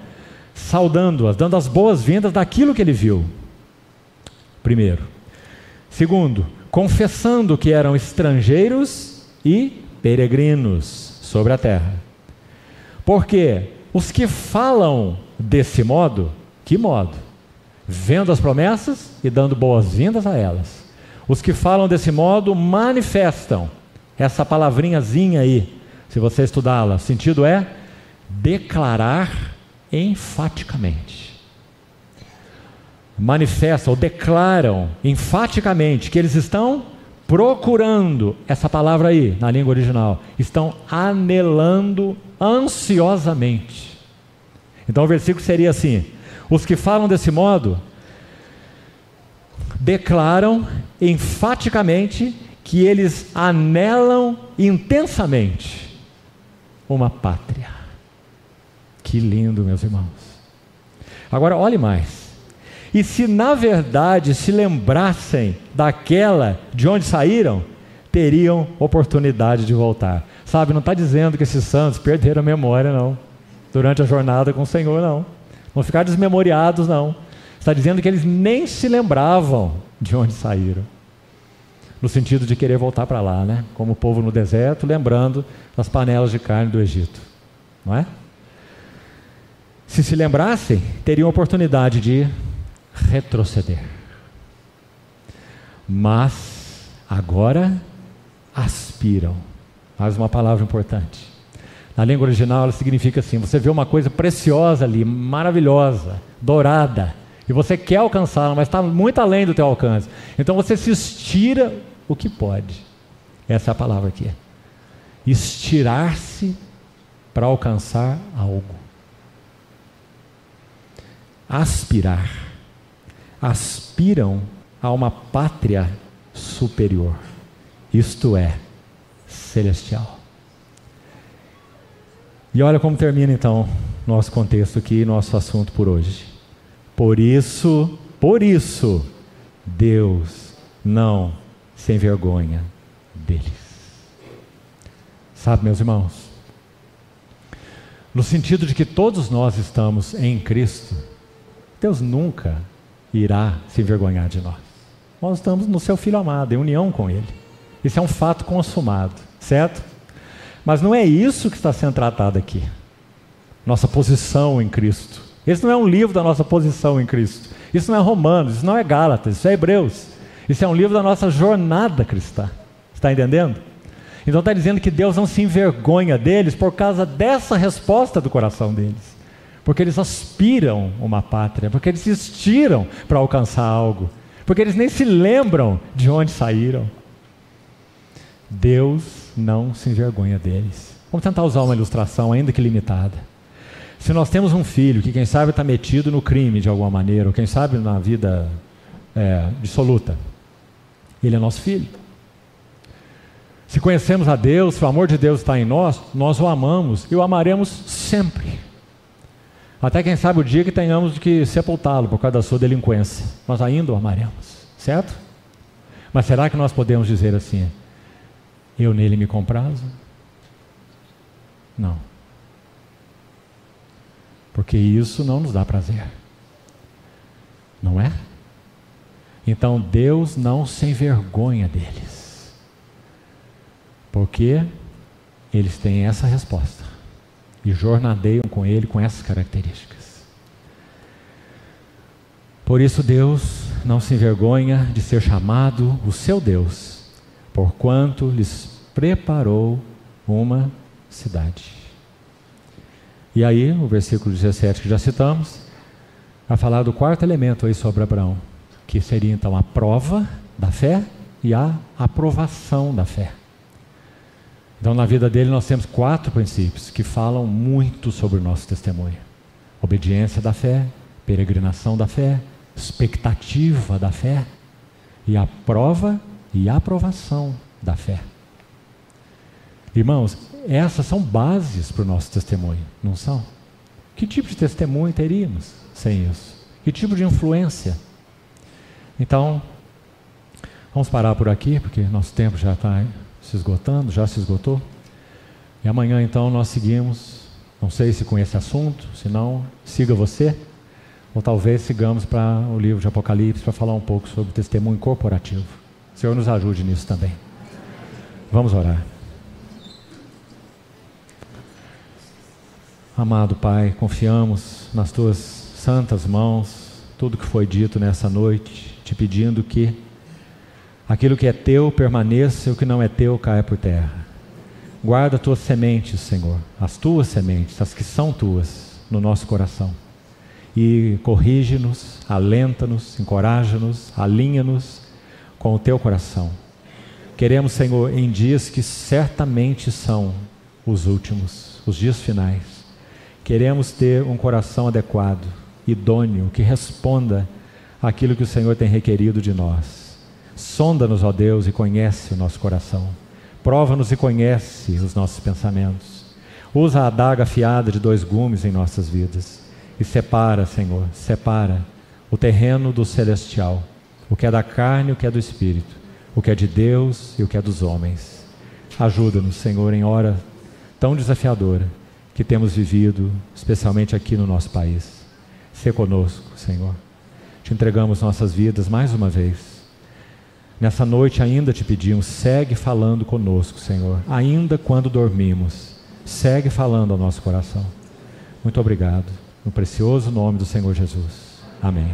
saudando-as, dando as boas-vindas daquilo que ele viu. Primeiro. Segundo, confessando que eram estrangeiros e peregrinos sobre a terra. Porque Os que falam desse modo, que modo? Vendo as promessas e dando boas-vindas a elas. Os que falam desse modo manifestam essa palavrinhazinha aí, se você estudá-la, o sentido é declarar enfaticamente. Manifestam ou declaram enfaticamente que eles estão procurando essa palavra aí na língua original, estão anelando ansiosamente. Então o versículo seria assim: os que falam desse modo declaram enfaticamente que eles anelam intensamente uma pátria. Que lindo, meus irmãos. Agora, olhe mais. E se na verdade se lembrassem daquela de onde saíram, teriam oportunidade de voltar. Sabe, não está dizendo que esses santos perderam a memória, não. Durante a jornada com o Senhor, não. Não ficar desmemoriados, não. Está dizendo que eles nem se lembravam de onde saíram no sentido de querer voltar para lá, né? Como o povo no deserto, lembrando das panelas de carne do Egito, não é? Se se lembrassem, teriam oportunidade de retroceder. Mas agora aspiram. Mais uma palavra importante. Na língua original ela significa assim: você vê uma coisa preciosa ali, maravilhosa, dourada, e você quer alcançá-la, mas está muito além do teu alcance. Então você se estira o que pode. Essa é a palavra aqui. Estirar-se para alcançar algo. Aspirar. Aspiram a uma pátria superior. Isto é, celestial. E olha como termina então nosso contexto aqui, nosso assunto por hoje. Por isso, por isso, Deus não se envergonha deles. Sabe, meus irmãos? No sentido de que todos nós estamos em Cristo, Deus nunca irá se envergonhar de nós. Nós estamos no seu Filho amado, em união com Ele. Isso é um fato consumado, certo? Mas não é isso que está sendo tratado aqui. Nossa posição em Cristo. Esse não é um livro da nossa posição em Cristo. Isso não é Romanos, isso não é Gálatas, isso é Hebreus. Isso é um livro da nossa jornada cristã. Está entendendo? Então está dizendo que Deus não se envergonha deles por causa dessa resposta do coração deles. Porque eles aspiram uma pátria, porque eles estiram para alcançar algo, porque eles nem se lembram de onde saíram. Deus não se envergonha deles. Vamos tentar usar uma ilustração, ainda que limitada. Se nós temos um filho que, quem sabe, está metido no crime de alguma maneira, ou quem sabe na vida é, dissoluta, ele é nosso filho. Se conhecemos a Deus, se o amor de Deus está em nós, nós o amamos e o amaremos sempre. Até quem sabe o dia que tenhamos que sepultá-lo por causa da sua delinquência. Nós ainda o amaremos, certo? Mas será que nós podemos dizer assim: eu nele me comprazo? Não. Porque isso não nos dá prazer. Não é? Então Deus não se envergonha deles. Porque eles têm essa resposta. E jornadeiam com Ele com essas características. Por isso Deus não se envergonha de ser chamado o seu Deus, porquanto lhes preparou uma cidade. E aí, o versículo 17 que já citamos, vai falar do quarto elemento aí sobre Abraão que seria então a prova da fé e a aprovação da fé. Então, na vida dele, nós temos quatro princípios que falam muito sobre o nosso testemunho: obediência da fé, peregrinação da fé, expectativa da fé e a prova e aprovação da fé. Irmãos, essas são bases para o nosso testemunho, não são? Que tipo de testemunho teríamos sem isso? Que tipo de influência? Então, vamos parar por aqui, porque nosso tempo já está se esgotando, já se esgotou. E amanhã, então, nós seguimos. Não sei se com esse assunto, se não, siga você. Ou talvez sigamos para o livro de Apocalipse para falar um pouco sobre testemunho corporativo. O Senhor nos ajude nisso também. Vamos orar. Amado Pai, confiamos nas tuas santas mãos tudo que foi dito nessa noite, te pedindo que aquilo que é teu permaneça e o que não é teu caia por terra. Guarda tuas sementes, Senhor, as tuas sementes, as que são tuas, no nosso coração. E corrige-nos, alenta-nos, encoraja-nos, alinha-nos com o teu coração. Queremos, Senhor, em dias que certamente são os últimos, os dias finais, queremos ter um coração adequado, idôneo, que responda àquilo que o Senhor tem requerido de nós. Sonda-nos, ó Deus, e conhece o nosso coração. Prova-nos e conhece os nossos pensamentos. Usa a adaga afiada de dois gumes em nossas vidas e separa, Senhor, separa o terreno do celestial, o que é da carne e o que é do espírito, o que é de Deus e o que é dos homens. Ajuda-nos, Senhor, em hora tão desafiadora que temos vivido, especialmente aqui no nosso país. Se conosco, Senhor. Te entregamos nossas vidas mais uma vez Nessa noite ainda te pedimos, segue falando conosco, Senhor, ainda quando dormimos. Segue falando ao nosso coração. Muito obrigado. No precioso nome do Senhor Jesus. Amém.